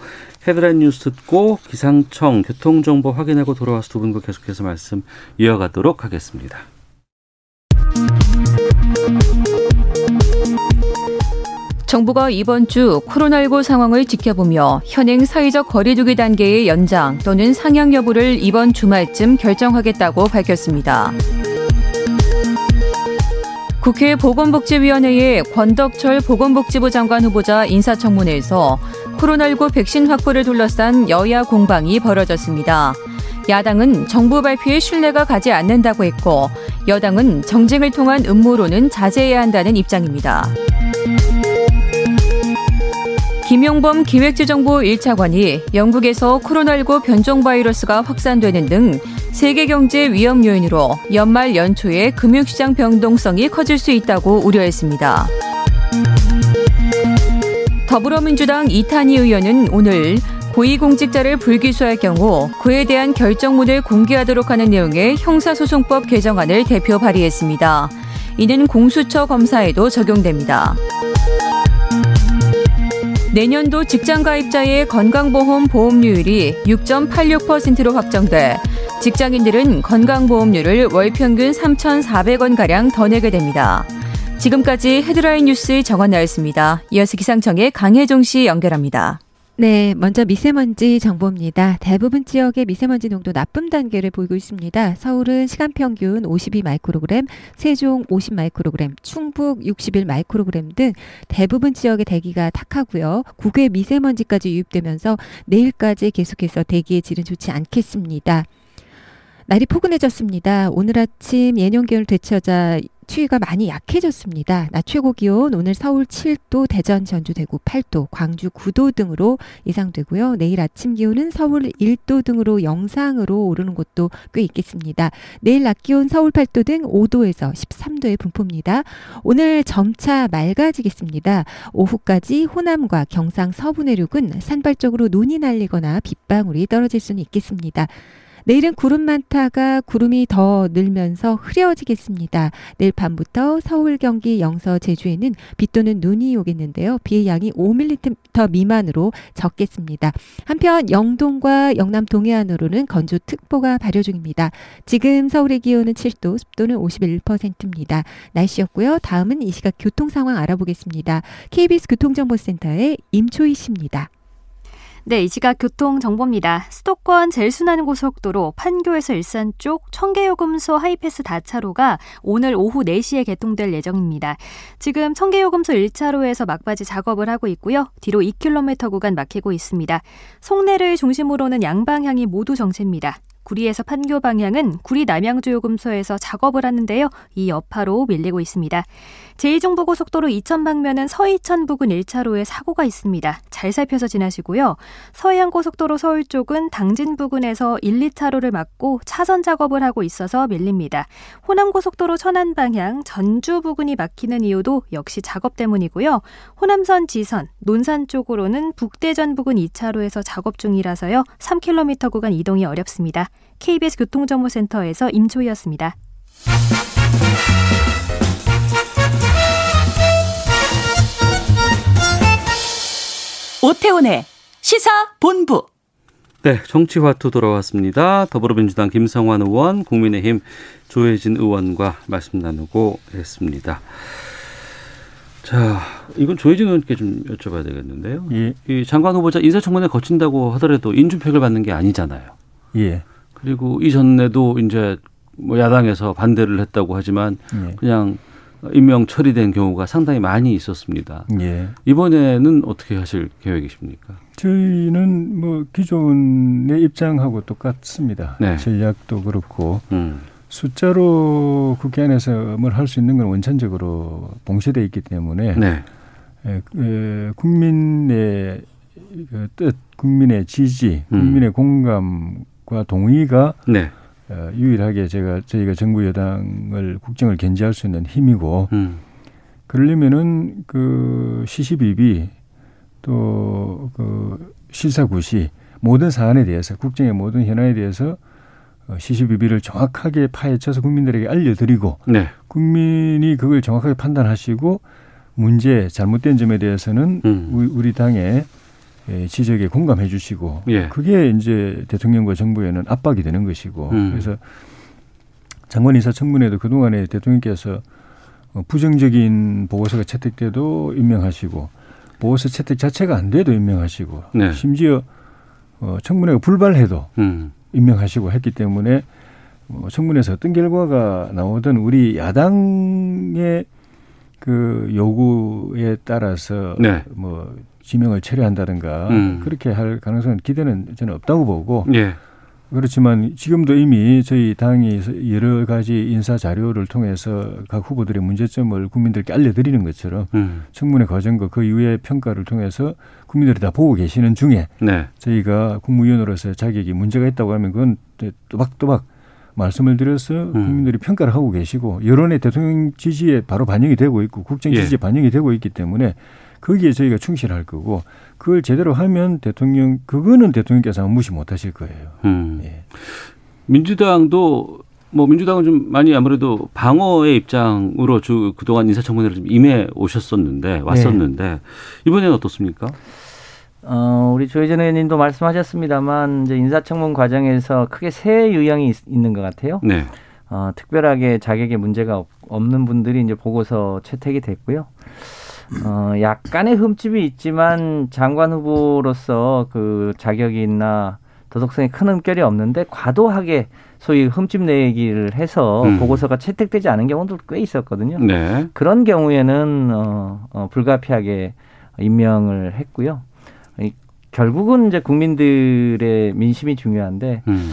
헤드라인 뉴스 듣고 기상청 교통정보 확인하고 돌아와서 두 분과 계속해서 말씀 이어가도록 하겠습니다. 정부가 이번 주 코로나19 상황을 지켜보며 현행 사회적 거리두기 단계의 연장 또는 상향 여부를 이번 주말쯤 결정하겠다고 밝혔습니다. 국회 보건복지위원회의 권덕철 보건복지부 장관 후보자 인사청문회에서 코로나19 백신 확보를 둘러싼 여야 공방이 벌어졌습니다. 야당은 정부 발표에 신뢰가 가지 않는다고 했고 여당은 정쟁을 통한 음모론은 자제해야 한다는 입장입니다. 김용범 기획재정부 1차관이 영국에서 코로나19 변종 바이러스가 확산되는 등 세계 경제 위험 요인으로 연말 연초에 금융시장 변동성이 커질 수 있다고 우려했습니다. 더불어민주당 이탄희 의원은 오늘 고위공직자를 불기소할 경우 그에 대한 결정문을 공개하도록 하는 내용의 형사소송법 개정안을 대표 발의했습니다. 이는 공수처 검사에도 적용됩니다. 내년도 직장가입자의 건강보험 보험료율이 6.86%로 확정돼 직장인들은 건강보험료를 월 평균 3,400원가량 더 내게 됩니다. 지금까지 헤드라인 뉴스 정원 나였습니다. 이어서 기상청의 강혜종 씨 연결합니다. 네, 먼저 미세먼지 정보입니다. 대부분 지역의 미세먼지 농도 나쁨 단계를 보이고 있습니다. 서울은 시간 평균 52 마이크로그램, 세종 50 마이크로그램, 충북 61 마이크로그램 등 대부분 지역의 대기가 탁하고요. 국외 미세먼지까지 유입되면서 내일까지 계속해서 대기의 질은 좋지 않겠습니다. 날이 포근해졌습니다. 오늘 아침 예년 기온을 되찾아 추위가 많이 약해졌습니다. 낮 최고 기온 오늘 서울 7도, 대전, 전주, 대구 8도, 광주 9도 등으로 예상되고요. 내일 아침 기온은 서울 1도 등으로 영상으로 오르는 곳도 꽤 있겠습니다. 내일 낮 기온 서울 8도 등 5도에서 13도의 분포입니다. 오늘 점차 맑아지겠습니다. 오후까지 호남과 경상 서부 내륙은 산발적으로 눈이 날리거나 빗방울이 떨어질 수는 있겠습니다. 내일은 구름 많다가 구름이 더 늘면서 흐려지겠습니다. 내일 밤부터 서울, 경기, 영서, 제주에는 비 또는 눈이 오겠는데요. 비의 양이 5mm 미만으로 적겠습니다. 한편 영동과 영남 동해안으로는 건조특보가 발효 중입니다. 지금 서울의 기온은 7도, 습도는 51%입니다. 날씨였고요. 다음은 이 시각 교통 상황 알아보겠습니다. KBS 교통정보센터의 임초희 씨입니다. 네, 이 시각 교통 정보입니다. 수도권 제일순환고속도로 판교에서 일산 쪽 청계요금소 하이패스 다차로가 오늘 오후 4시에 개통될 예정입니다. 지금 청계요금소 1차로에서 막바지 작업을 하고 있고요. 뒤로 2km 구간 막히고 있습니다. 송내를 중심으로는 양방향이 모두 정체입니다. 구리에서 판교 방향은 구리 남양주요금소에서 작업을 하는데요. 이 여파로 밀리고 있습니다. 제2정부고속도로 이천 방면은 서이천 부근 1차로에 사고가 있습니다. 잘 살펴서 지나시고요. 서해안고속도로 서울 쪽은 당진 부근에서 1, 2차로를 막고 차선 작업을 하고 있어서 밀립니다. 호남고속도로 천안 방향 전주 부근이 막히는 이유도 역시 작업 때문이고요. 호남선 지선, 논산 쪽으로는 북대전 부근 2차로에서 작업 중이라서요. 3km 구간 이동이 어렵습니다. KBS 교통정보센터에서 임초희였습니다. 오태훈의 시사 본부. 네, 정치화투 돌아왔습니다. 더불어민주당 김성환 의원, 국민의힘 조혜진 의원과 말씀 나누고 있습니다. 자, 이건 조혜진 의원께 좀 여쭤봐야 되겠는데요. 예. 이 장관 후보자 인사청문회 거친다고 하더라도 인준팩을 받는 게 아니잖아요. 예. 그리고 이전에도 이제 뭐 야당에서 반대를 했다고 하지만 예. 그냥 임명 처리된 경우가 상당히 많이 있었습니다. 예. 이번에는 어떻게 하실 계획이십니까? 저희는 뭐 기존의 입장하고 똑같습니다. 네. 전략도 그렇고 음. 숫자로 국회 안에서 뭘 할 수 있는 건 원천적으로 봉쇄돼 있기 때문에 네. 에, 에, 국민의 그 뜻, 국민의 지지, 음. 국민의 공감 과 동의가 네. 어, 유일하게 제가 저희가 정부 여당을 국정을 견제할 수 있는 힘이고 음. 그러려면은 그 시시비비 또 그 실사구시 모든 사안에 대해서 국정의 모든 현안에 대해서 어, 시시비비를 정확하게 파헤쳐서 국민들에게 알려드리고 네. 국민이 그걸 정확하게 판단하시고 문제 잘못된 점에 대해서는 음. 우리, 당의 예, 지적에 공감해 주시고 예. 그게 이제 대통령과 정부에는 압박이 되는 것이고 음. 그래서 장관 인사청문회도 그동안에 대통령께서 어, 부정적인 보고서가 채택돼도 임명하시고 보고서 채택 자체가 안 돼도 임명하시고 네. 심지어 어, 청문회가 불발해도 음. 임명하시고 했기 때문에 뭐 청문회에서 어떤 결과가 나오든 우리 야당의 그 요구에 따라서 네. 뭐 지명을 철회한다든가 음. 그렇게 할 가능성은 기대는 저는 없다고 보고 예. 그렇지만 지금도 이미 저희 당이 여러 가지 인사 자료를 통해서 각 후보들의 문제점을 국민들께 알려드리는 것처럼 음. 청문회 과정과 그 이후의 평가를 통해서 국민들이 다 보고 계시는 중에 네. 저희가 국무위원으로서 자격이 문제가 있다고 하면 그건 또박또박 말씀을 드려서 음. 국민들이 평가를 하고 계시고 여론의 대통령 지지에 바로 반영이 되고 있고 국정 예. 지지에 반영이 되고 있기 때문에 거기에 저희가 충실할 거고 그걸 제대로 하면 대통령 그거는 대통령께서 무시 못 하실 거예요. 음. 예. 민주당도 뭐 민주당은 좀 많이 아무래도 방어의 입장으로 주 그동안 인사청문회를 좀 임해 오셨었는데 왔었는데 이번에는 어떻습니까? 어, 우리 조혜전 의원님도 말씀하셨습니다만 이제 인사청문 과정에서 크게 세 유형이 있, 있는 것 같아요. 네. 어, 특별하게 자격에 문제가 없, 없는 분들이 이제 보고서 채택이 됐고요. 어, 약간의 흠집이 있지만 장관 후보로서 그 자격이 있나 도덕성에 큰 흠결이 없는데 과도하게 소위 흠집 내기를 해서 음. 보고서가 채택되지 않은 경우도 꽤 있었거든요. 네. 그런 경우에는 어, 어, 불가피하게 임명을 했고요. 이, 결국은 이제 국민들의 민심이 중요한데 음.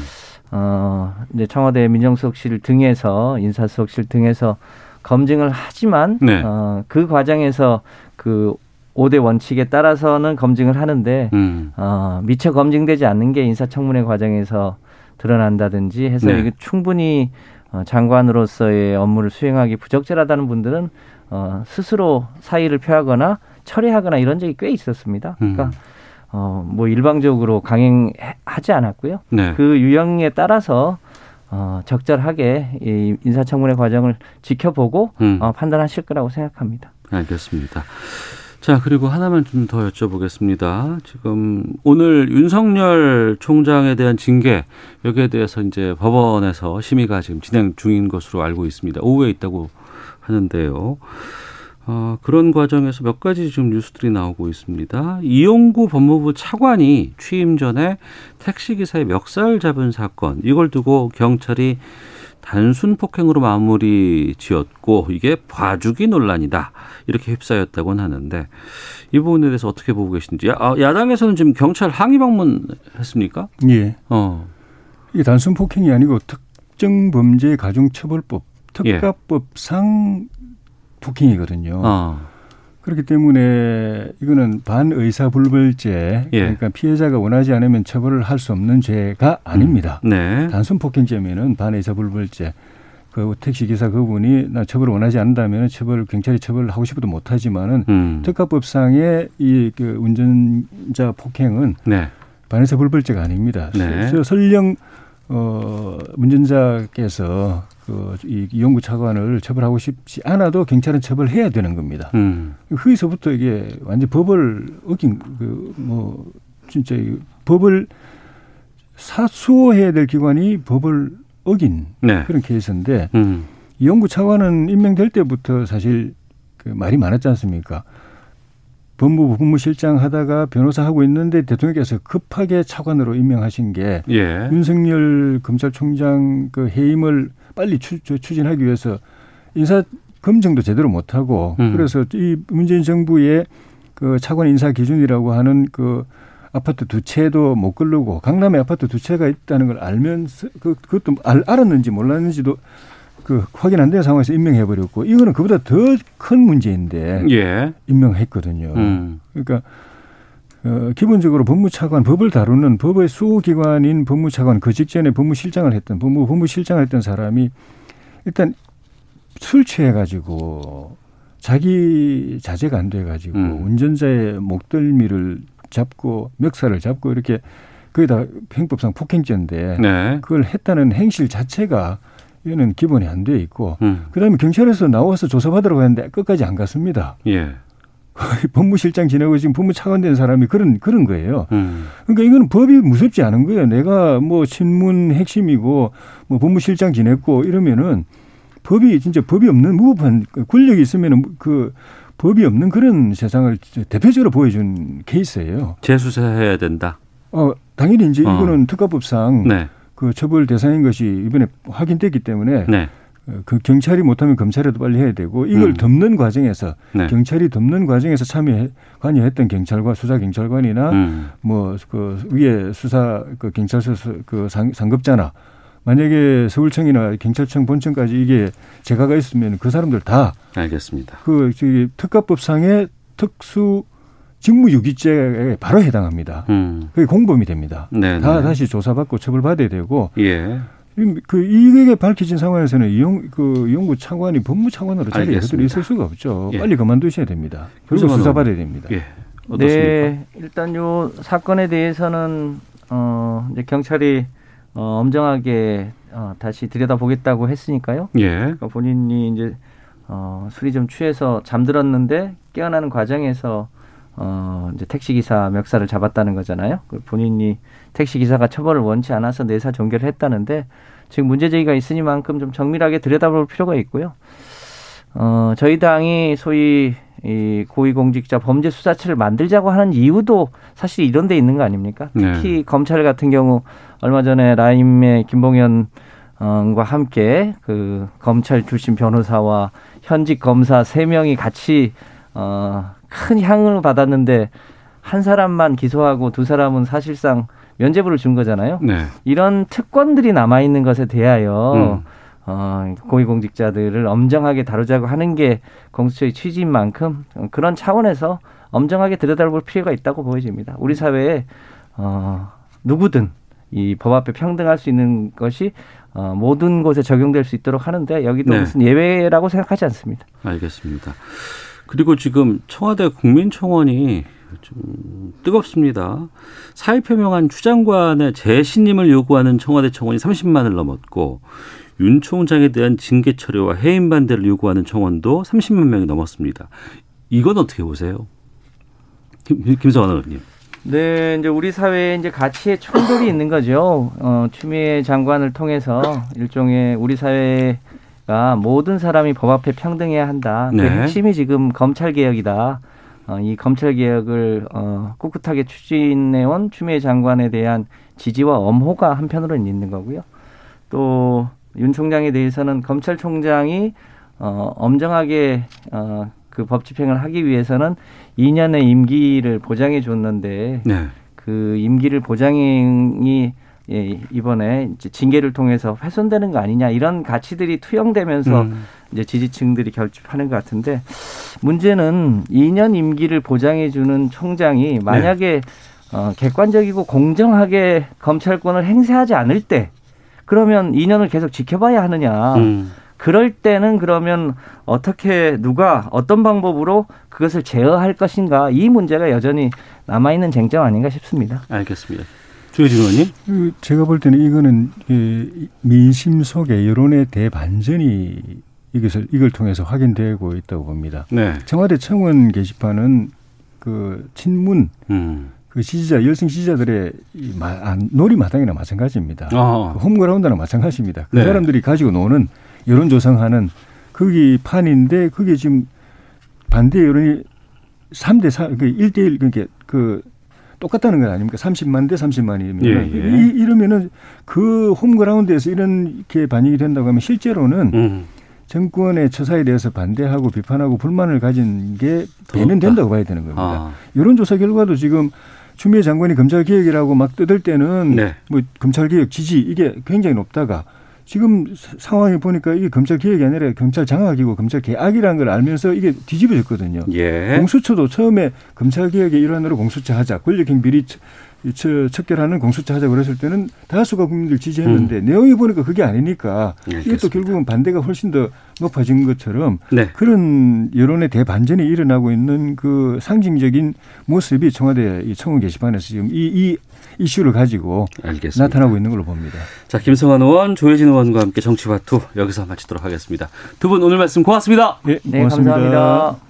어, 이제 청와대 민정수석실 등에서 인사수석실 등에서 검증을 하지만 네. 어, 그 과정에서 그 5대 원칙에 따라서는 검증을 하는데 음. 어, 미처 검증되지 않는 게 인사청문회 과정에서 드러난다든지 해서 네. 이게 충분히 어, 장관으로서의 업무를 수행하기 부적절하다는 분들은 어, 스스로 사의를 표하거나 철회하거나 이런 적이 꽤 있었습니다. 그러니까 음. 어, 뭐 일방적으로 강행하지 않았고요. 네. 그 유형에 따라서 어, 적절하게 이 인사청문회 과정을 지켜보고 음. 어, 판단하실 거라고 생각합니다. 알겠습니다. 자, 그리고 하나만 좀 더 여쭤보겠습니다. 지금 오늘 윤석열 총장에 대한 징계 여기에 대해서 이제 법원에서 심의가 지금 진행 중인 것으로 알고 있습니다. 오후에 있다고 하는데요. 어, 그런 과정에서 몇 가지 지금 뉴스들이 나오고 있습니다. 이용구 법무부 차관이 취임 전에 택시기사의 멱살 잡은 사건, 이걸 두고 경찰이 단순 폭행으로 마무리 지었고 이게 봐주기 논란이다 이렇게 휩싸였다고는 하는데 이 부분에 대해서 어떻게 보고 계신지 야, 아, 야당에서는 지금 경찰 항의 방문했습니까? 예. 어, 이게 단순 폭행이 아니고 특정 범죄 가중처벌법 특가법상 폭행이거든요. 어, 그렇기 때문에 이거는 반의사불벌죄 예. 그러니까 피해자가 원하지 않으면 처벌을 할 수 없는 죄가 아닙니다. 네, 단순 폭행죄면은 반의사불벌죄. 그 택시 기사 그분이 나 처벌을 원하지 않는다면 처벌 경찰이 처벌을 하고 싶어도 못하지만은 음, 특가법상의 이그 운전자 폭행은 네, 반의사불벌죄가 아닙니다. 네. 그래서 설령 어 운전자께서 그이 이용구 차관을 처벌하고 싶지 않아도 경찰은 처벌해야 되는 겁니다. 음, 거기서부터 이게 완전 법을 어긴 그 뭐 진짜 이 법을 사수해야 될 기관이 법을 어긴 네, 그런 케이스인데 음, 이용구 차관은 임명될 때부터 사실 그 말이 많았지 않습니까? 법무부 법무실장 하다가 변호사 하고 있는데 대통령께서 급하게 차관으로 임명하신 게 예, 윤석열 검찰총장 그 해임을 빨리 추, 진하기 위해서 인사 검증도 제대로 못 하고 음. 그래서 이 문재인 정부의 그 차관 인사 기준이라고 하는 그 아파트 두 채도 못 걸르고 강남에 아파트 두 채가 있다는 걸 알면서 그 그것도 알, 알았는지 몰랐는지도 그 확인 안 된 상황에서 임명해 버렸고 이거는 그보다 더 큰 문제인데 예, 임명했거든요. 음, 그러니까 어, 기본적으로 법무차관 법을 다루는 법의 수호기관인 법무차관 그 직전에 법무실장을 했던 법무 법무실장을 했던 사람이 일단 술 취해가지고 자기 자제가 안 돼가지고 음. 운전자의 목덜미를 잡고 멱살을 잡고 이렇게 거기다 형법상 폭행죄인데 네. 그걸 했다는 행실 자체가 이거는 기본이 안 돼 있고 음. 그다음에 경찰에서 나와서 조사받으라고 했는데 끝까지 안 갔습니다. 예. 법무실장 지내고 지금 법무차관 된 사람이 그런 그런 거예요. 음. 그러니까 이거는 법이 무섭지 않은 거예요. 내가 뭐 신문 핵심이고 뭐 법무실장 지냈고 이러면은 법이 진짜 법이 없는 무법한 권력이 있으면은 그 법이 없는 그런 세상을 대표적으로 보여준 케이스예요. 재수사해야 된다. 어 당연히 이제 어. 이거는 특가법상 네. 그 처벌 대상인 것이 이번에 확인됐기 때문에 네. 어, 그 경찰이 못하면 검찰에도 빨리 해야 되고 이걸 음. 덮는 과정에서 네. 경찰이 덮는 과정에서 참여 관여했던 경찰관 수사 경찰관이나 음. 뭐그 위에 수사 그 경찰서 수- 그 상, 상급자나 만약에 서울청이나 경찰청 본청까지 이게 재가가 있으면 그 사람들 다 알겠습니다. 그 저기 특가법상의 특수 직무유기죄에 바로 해당합니다. 음. 그게 공범이 됩니다. 네. 다 네. 다시 조사받고 처벌받아야 되고 예. 그 이게 밝혀진 상황에서는 이용 그 이용구 차관이 법무 차관으로 자리에 알겠습니다. 그대로 있을 수가 없죠. 예. 빨리 그만두셔야 됩니다. 그리고 김성환 수사 받아야 됩니다. 예. 어떻습니까? 네, 일단 요 사건에 대해서는 어 이제 경찰이 어 엄정하게 어 다시 들여다보겠다고 했으니까요. 예. 그러니까 본인이 이제 어 술이 좀 취해서 잠들었는데 깨어나는 과정에서 어 이제 택시 기사 멱살을 잡았다는 거잖아요. 그 본인이 택시 기사가 처벌을 원치 않아서 내사 종결을 했다는데 지금 문제 제기가 있으니만큼 좀 정밀하게 들여다볼 필요가 있고요. 어 저희 당이 소위 이 고위공직자 범죄 수사처를 만들자고 하는 이유도 사실 이런 데 있는 거 아닙니까? 네. 특히 검찰 같은 경우 얼마 전에 라임의 김봉현 과 함께 그 검찰 출신 변호사와 현직 검사 세 명이 같이 어 큰 향을 받았는데 한 사람만 기소하고 두 사람은 사실상 면죄부를 준 거잖아요. 네. 이런 특권들이 남아 있는 것에 대하여 음. 어, 고위공직자들을 엄정하게 다루자고 하는 게 공수처의 취지인 만큼 그런 차원에서 엄정하게 들여다볼 필요가 있다고 보여집니다. 우리 사회에 어, 누구든 이 법 앞에 평등할 수 있는 것이 어, 모든 곳에 적용될 수 있도록 하는데 여기도 네. 무슨 예외라고 생각하지 않습니다. 알겠습니다. 그리고 지금 청와대 국민청원이 좀 뜨겁습니다. 사의 표명한 추 장관의 재신임을 요구하는 청와대 청원이 30만을 넘었고 윤 총장에 대한 징계 처리와 해임 반대를 요구하는 청원도 30만 명이 넘었습니다. 이건 어떻게 보세요? 김, 김성환 의원님. 네, 이제 우리 사회에 이제 가치의 충돌이 있는 거죠. 어, 추미애 장관을 통해서 일종의 우리 사회 가 모든 사람이 법 앞에 평등해야 한다. 그 네. 핵심이 지금 검찰 개혁이다. 어, 이 검찰 개혁을 어, 꿋꿋하게 추진해온 추미애 장관에 대한 지지와 엄호가 한편으로는 있는 거고요. 또 윤 총장에 대해서는 검찰총장이 어, 엄정하게 어, 그 법 집행을 하기 위해서는 2년의 임기를 보장해 줬는데 네. 그 임기를 보장이 예, 이번에 이제 징계를 통해서 훼손되는 거 아니냐 이런 가치들이 투영되면서 음. 이제 지지층들이 결집하는 것 같은데 문제는 2년 임기를 보장해 주는 총장이 만약에 어, 객관적이고 공정하게 검찰권을 행사하지 않을 때 그러면 2년을 계속 지켜봐야 하느냐. 음. 그럴 때는 그러면 어떻게 누가 어떤 방법으로 그것을 제어할 것인가 이 문제가 여전히 남아 있는 쟁점 아닌가 싶습니다. 알겠습니다. 조혜진 의원님. 그 제가 볼 때는 이거는 그 민심 속의 여론의 대반전이 이것을 이걸 통해서 확인되고 있다고 봅니다. 네. 청와대 청원 게시판은 그 친문 음. 그 지지자 열성 지지자들의 이 마, 아, 놀이 마당이나 마찬가지입니다. 아. 그 홈그라운드나 마찬가지입니다. 그 네. 사람들이 가지고 노는 여론 조성하는 거기 판인데 그게 지금 반대 여론이 3대 4, 그 1대1 그러니까 그 똑같다는 건 아닙니까? 30만 대 30만이면 예, 예. 이, 이러면은 그 홈그라운드에서 이런 게 반영이 된다고 하면 실제로는 음. 정권의 처사에 대해서 반대하고 비판하고 불만을 가진 게더 배는. 된다고 봐야 되는 겁니다. 아. 여론조사 결과도 지금 추미애 장관이 검찰 개혁이라고 막 뜯을 때는 네. 뭐 검찰 개혁 지지 이게 굉장히 높다가 지금 사- 상황이 보니까 이게 검찰 개혁이 아니라 검찰 장악이고 검찰 개악이라는 걸 알면서 이게 뒤집어졌거든요. 예. 공수처도 처음에 검찰 개혁의 일환으로 공수처 하자, 권력형 비리 척- 척- 척결하는 공수처 하자 그랬을 때는 다수가 국민들 지지했는데 내용이 보니까 그게 아니니까 이것도 음. 알겠습니다. 결국은 반대가 훨씬 더 높아진 것처럼 네. 그런 여론의 대반전이 일어나고 있는 그 상징적인 모습이 청와대 이 청원 게시판에서 지금 이, 이 이슈를 가지고 알겠습니다. 나타나고 있는 걸로 봅니다. 자, 김성환 의원, 조혜진 의원과 함께 정치화투 여기서 마치도록 하겠습니다. 두 분 오늘 말씀 고맙습니다. 예, 네, 고맙습니다. 감사합니다.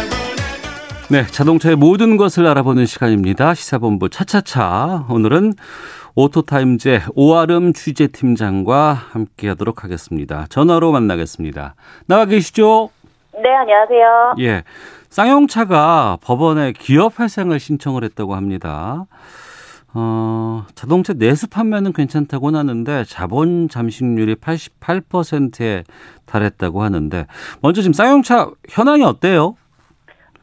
네, 자동차의 모든 것을 알아보는 시간입니다. 시사본부 차차차. 오늘은 오토타임즈 오아름 취재팀장과 함께하도록 하겠습니다. 전화로 만나겠습니다. 나와 계시죠? 네, 안녕하세요. 예, 쌍용차가 법원에 기업 회생을 신청을 했다고 합니다. 어, 자동차 내수 판매는 괜찮다고는 하는데 자본 잠식률이 88%에 달했다고 하는데 먼저 지금 쌍용차 현황이 어때요?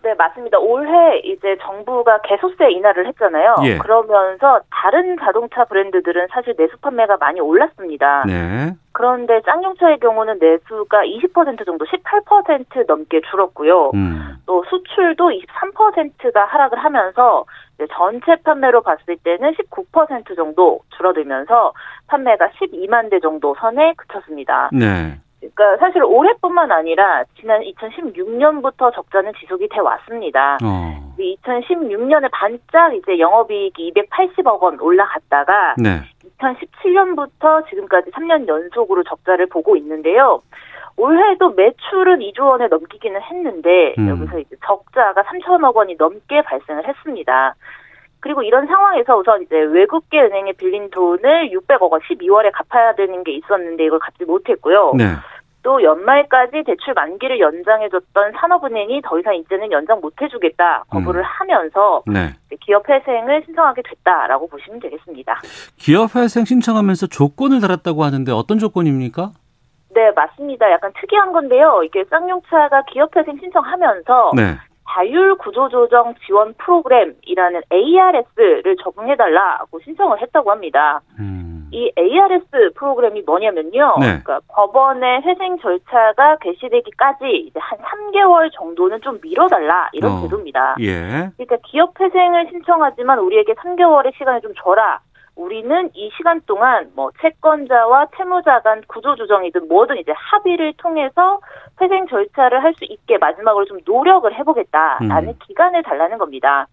네, 맞습니다. 올해 이제 정부가 개소세 인하를 했잖아요. 예. 그러면서 다른 자동차 브랜드들은 사실 내수 판매가 많이 올랐습니다. 네. 그런데 쌍용차의 경우는 내수가 20% 정도 18% 넘게 줄었고요. 음. 또 수출도 23%가 하락을 하면서 전체 판매로 봤을 때는 19% 정도 줄어들면서 판매가 12만 대 정도 선에 그쳤습니다. 네. 그러니까 사실 올해뿐만 아니라 지난 2016년부터 적자는 지속이 돼 왔습니다. 어. 2016년에 반짝 이제 영업이익이 280억 원 올라갔다가 네. 2017년부터 지금까지 3년 연속으로 적자를 보고 있는데요. 올해도 매출은 2조 원에 넘기기는 했는데 음. 여기서 이제 적자가 3천억 원이 넘게 발생을 했습니다. 그리고 이런 상황에서 우선 이제 외국계 은행에 빌린 돈을 600억 원 12월에 갚아야 되는 게 있었는데 이걸 갚지 못했고요. 네. 또 연말까지 대출 만기를 연장해줬던 산업은행이 더 이상 이제는 연장 못 해주겠다 거부를 하면서 네. 기업 회생을 신청하게 됐다라고 보시면 되겠습니다. 기업 회생 신청하면서 조건을 달았다고 하는데 어떤 조건입니까? 네, 맞습니다. 약간 특이한 건데요. 이게 쌍용차가 기업 회생 신청하면서 네. 자율 구조조정 지원 프로그램이라는 ARS를 적용해달라고 신청을 했다고 합니다. 이 ARS 프로그램이 뭐냐면요. 네. 그러니까 법원의 회생 절차가 개시되기까지 이제 한 3개월 정도는 좀 미뤄달라 이런 어. 제도입니다. 예. 그러니까 기업 회생을 신청하지만 우리에게 3개월의 시간을 좀 줘라. 우리는 이 시간 동안 뭐 채권자와 채무자 간 구조조정이든 뭐든 이제 합의를 통해서 회생 절차를 할 수 있게 마지막으로 좀 노력을 해보겠다라는 음. 기간을 달라는 겁니다.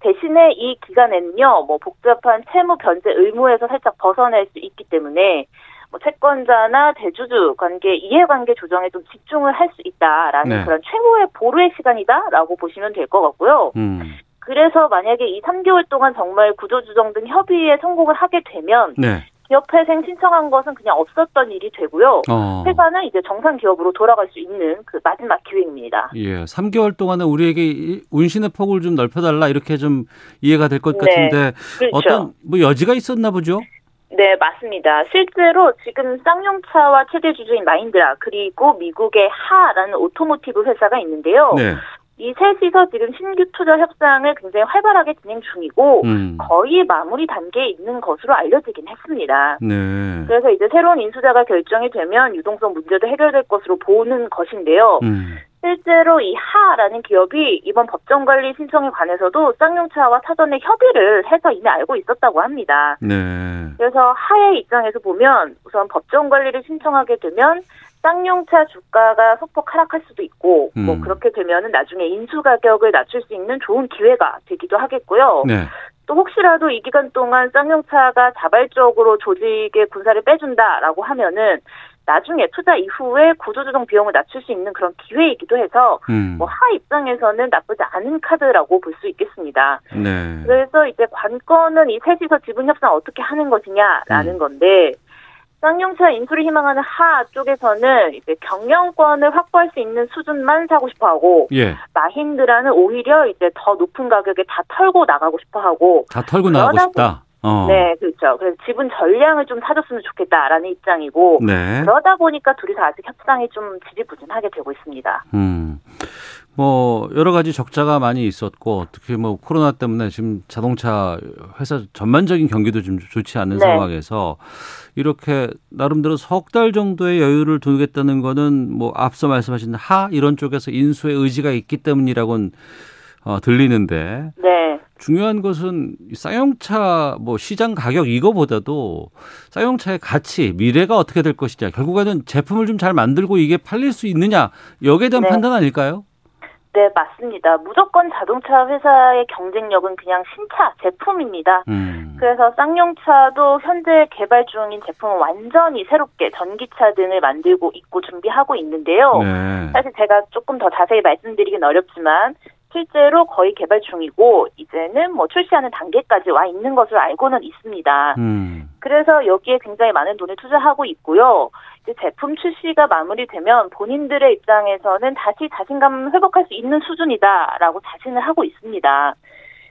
대신에 이 기간에는요, 뭐 복잡한 채무 변제 의무에서 살짝 벗어날 수 있기 때문에 뭐 채권자나 대주주 관계 이해관계 조정에 좀 집중을 할 수 있다라는 네. 그런 최고의 보루의 시간이다라고 보시면 될 것 같고요. 음. 그래서 만약에 이 3개월 동안 정말 구조조정 등 협의에 성공을 하게 되면 네. 기업회생 신청한 것은 그냥 없었던 일이 되고요. 어. 회사는 이제 정상 기업으로 돌아갈 수 있는 그 마지막 기회입니다. 예. 3개월 동안에 우리에게 이 운신의 폭을 좀 넓혀달라 이렇게 좀 이해가 될것 네. 같은데 그렇죠. 어떤 뭐 여지가 있었나 보죠? 네, 맞습니다. 실제로 지금 쌍용차와 최대 주주인 마힌드라 그리고 미국의 HAAH라는 오토모티브 회사가 있는데요. 네. 이 셋이서 지금 신규 투자 협상을 굉장히 활발하게 진행 중이고 음. 거의 마무리 단계에 있는 것으로 알려지긴 했습니다. 네. 그래서 이제 새로운 인수자가 결정이 되면 유동성 문제도 해결될 것으로 보는 것인데요. 음. 실제로 이 하라는 기업이 이번 법정 관리 신청에 관해서도 쌍용차와 사전에 협의를 해서 이미 알고 있었다고 합니다. 네. 그래서 하의 입장에서 보면 우선 법정 관리를 신청하게 되면 쌍용차 주가가 소폭 하락할 수도 있고 뭐 음. 그렇게 되면은 나중에 인수 가격을 낮출 수 있는 좋은 기회가 되기도 하겠고요. 네. 또 혹시라도 이 기간 동안 쌍용차가 자발적으로 조직의 군사를 빼준다라고 하면은 나중에 투자 이후에 구조조정 비용을 낮출 수 있는 그런 기회이기도 해서 음. 뭐 하 입장에서는 나쁘지 않은 카드라고 볼 수 있겠습니다. 네. 그래서 이제 관건은 이 셋이서 지분 협상 어떻게 하는 것이냐라는 음. 건데 쌍용차 인수를 희망하는 하 쪽에서는 이제 경영권을 확보할 수 있는 수준만 사고 싶어 하고 예. 마힌드라는 오히려 이제 더 높은 가격에 다 털고 나가고 싶어 하고 다 털고 나가고 싶다. 어. 네, 그렇죠. 그래서 지분 전량을 좀 사줬으면 좋겠다라는 입장이고 네. 그러다 보니까 둘이 서 아직 협상이 좀 지지부진하게 되고 있습니다. 음. 뭐 여러 가지 적자가 많이 있었고 특히 뭐 코로나 때문에 지금 자동차 회사 전반적인 경기도 좀 좋지 않은 네. 상황에서 이렇게 나름대로 석 달 정도의 여유를 두겠다는 거는 뭐 앞서 말씀하신 하 이런 쪽에서 인수의 의지가 있기 때문이라고는 어, 들리는데 네. 중요한 것은 이 쌍용차 뭐 시장 가격 이거보다도 쌍용차의 가치 미래가 어떻게 될 것이냐 결국에는 제품을 좀 잘 만들고 이게 팔릴 수 있느냐 여기에 대한 네. 판단 아닐까요? 네, 맞습니다. 무조건 자동차 회사의 경쟁력은 그냥 신차 제품입니다. 음. 그래서 쌍용차도 현재 개발 중인 제품은 완전히 새롭게 전기차 등을 만들고 있고 준비하고 있는데요. 네. 사실 제가 조금 더 자세히 말씀드리긴 어렵지만 실제로 거의 개발 중이고 이제는 뭐 출시하는 단계까지 와 있는 것으로 알고는 있습니다. 음. 그래서 여기에 굉장히 많은 돈을 투자하고 있고요. 이제 제품 출시가 마무리되면 본인들의 입장에서는 다시 자신감 회복할 수 있는 수준이다라고 자신을 하고 있습니다.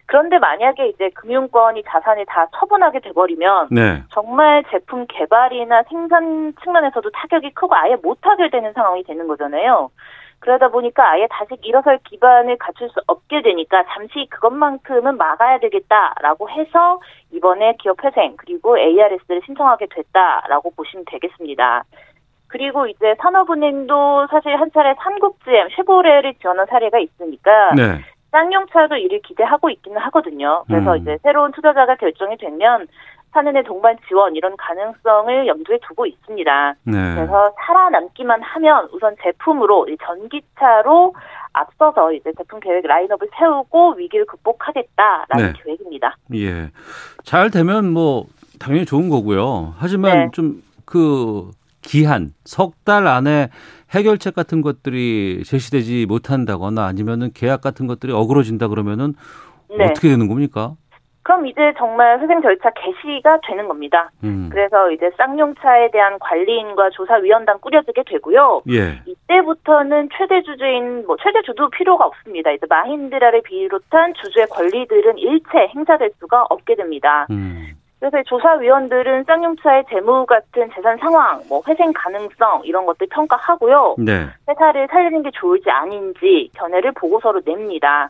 그런데 만약에 이제 금융권이 자산을 다 처분하게 돼버리면 네. 정말 제품 개발이나 생산 측면에서도 타격이 크고 아예 못하게 되는 상황이 되는 거잖아요. 그러다 보니까 아예 다시 일어설 기반을 갖출 수 없게 되니까 잠시 그것만큼은 막아야 되겠다라고 해서 이번에 기업 회생 그리고 ARS를 신청하게 됐다라고 보시면 되겠습니다. 그리고 이제 산업은행도 사실 한 차례 삼국GM, 쉐보레를 지원한 사례가 있으니까 네. 쌍용차도 이를 기대하고 있기는 하거든요. 그래서 음. 이제 새로운 투자자가 결정이 되면 사내내 동반 지원 이런 가능성을 염두에 두고 있습니다. 네. 그래서 살아남기만 하면 우선 제품으로 이 전기차로 앞서서 이제 제품 계획 라인업을 세우고 위기를 극복하겠다라는 네. 계획입니다. 예. 잘 되면 뭐 당연히 좋은 거고요. 하지만 네. 좀그 기한 석 달 안에 해결책 같은 것들이 제시되지 못한다거나 아니면은 계약 같은 것들이 어그러진다 그러면은 네. 어떻게 되는 겁니까? 그럼 이제 정말 회생 절차 개시가 되는 겁니다. 음. 그래서 이제 쌍용차에 대한 관리인과 조사위원단 꾸려지게 되고요. 예. 이때부터는 최대 주주인 뭐 최대 주도 필요가 없습니다. 이제 마힌드라를 비롯한 주주의 권리들은 일체 행사될 수가 없게 됩니다. 음. 그래서 이 조사위원들은 쌍용차의 재무 같은 재산 상황, 뭐 회생 가능성 이런 것들 평가하고요. 네. 회사를 살리는 게 좋을지 아닌지 견해를 보고서로 냅니다.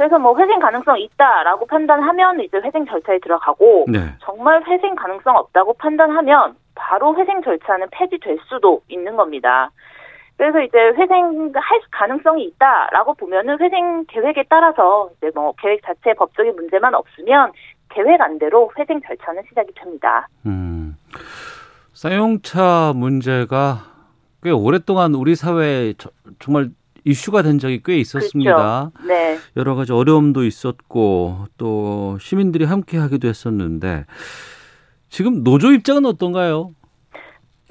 그래서 뭐 회생 가능성 있다라고 판단하면 이제 회생 절차에 들어가고 네. 정말 회생 가능성 없다고 판단하면 바로 회생 절차는 폐지될 수도 있는 겁니다. 그래서 이제 회생할 가능성이 있다라고 보면은 회생 계획에 따라서 이제 뭐 계획 자체 법적인 문제만 없으면 계획 안대로 회생 절차는 시작이 됩니다. 음. 쌍용차 문제가 꽤 오랫동안 우리 사회에 저- 정말 이슈가 된 적이 꽤 있었습니다. 그렇죠. 네. 여러 가지 어려움도 있었고 또 시민들이 함께 하기도 했었는데 지금 노조 입장은 어떤가요?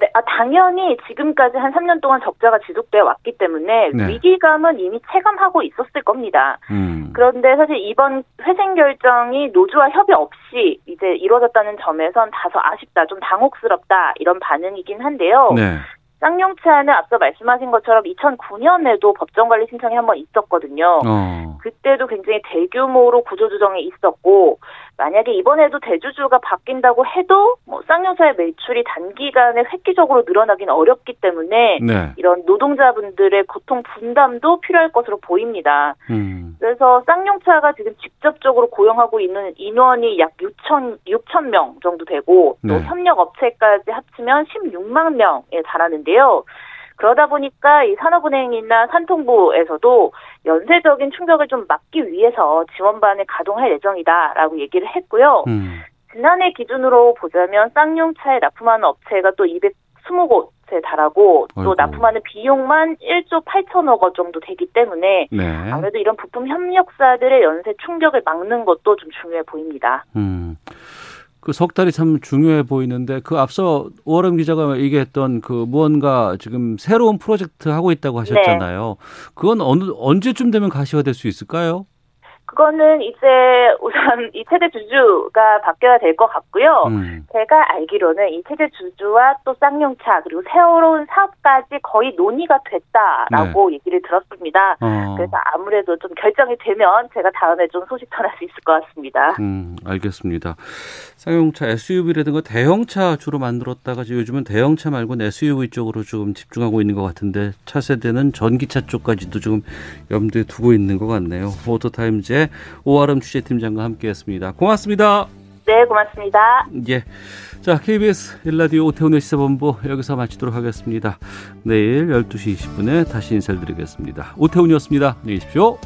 네, 아, 당연히 지금까지 한 3년 동안 적자가 지속되어 왔기 때문에 네. 위기감은 이미 체감하고 있었을 겁니다. 음. 그런데 사실 이번 회생 결정이 노조와 협의 없이 이제 이루어졌다는 점에선 다소 아쉽다, 좀 당혹스럽다 이런 반응이긴 한데요. 네. 쌍용차는 앞서 말씀하신 것처럼 2009년에도 법정관리 신청이 한번 있었거든요. 어. 그때도 굉장히 대규모로 구조조정이 있었고 만약에 이번에도 대주주가 바뀐다고 해도 뭐 쌍용차의 매출이 단기간에 획기적으로 늘어나기는 어렵기 때문에 네. 이런 노동자분들의 고통 분담도 필요할 것으로 보입니다. 음. 그래서 쌍용차가 지금 직접적으로 고용하고 있는 인원이 약 6천 6천 명 정도 되고 또 네. 협력 업체까지 합치면 16만 명에 달하는데요. 그러다 보니까 이 산업은행이나 산통부에서도 연쇄적인 충격을 좀 막기 위해서 지원반을 가동할 예정이다라고 얘기를 했고요. 음. 지난해 기준으로 보자면 쌍용차에 납품하는 업체가 또 220곳에 달하고 또 아이고. 납품하는 비용만 1조 8천억 원 정도 되기 때문에 네. 아무래도 이런 부품 협력사들의 연쇄 충격을 막는 것도 좀 중요해 보입니다. 음. 그 석 달이 참 중요해 보이는데 그 앞서 오아름 기자가 얘기했던 그 무언가 지금 새로운 프로젝트 하고 있다고 하셨잖아요. 그건 어느 언제쯤 되면 가시화될 수 있을까요? 그거는 이제 우선 이 체제 주주가 바뀌어야 될 것 같고요. 음. 제가 알기로는 이 체제 주주와 또 쌍용차 그리고 새로운 사업까지 거의 논의가 됐다라고 얘기를 들었습니다. 네. 어. 그래서 아무래도 좀 결정이 되면 제가 다음에 좀 소식 전할 수 있을 것 같습니다. 음, 알겠습니다. 쌍용차 SUV라든가 대형차 주로 만들었다가 요즘은 대형차 말고 SUV 쪽으로 좀 집중하고 있는 것 같은데 차세대는 전기차 쪽까지도 좀 염두에 두고 있는 것 같네요. 오토타임즈 의 오아름 취재팀장과 함께했습니다. 고맙습니다. 네, 고맙습니다. 예. 자, KBS 일라디오 오태훈의 시사본부 여기서 마치도록 하겠습니다. 내일 12시 20분에 다시 인사를 드리겠습니다. 오태훈이었습니다. 안녕히 계십시오.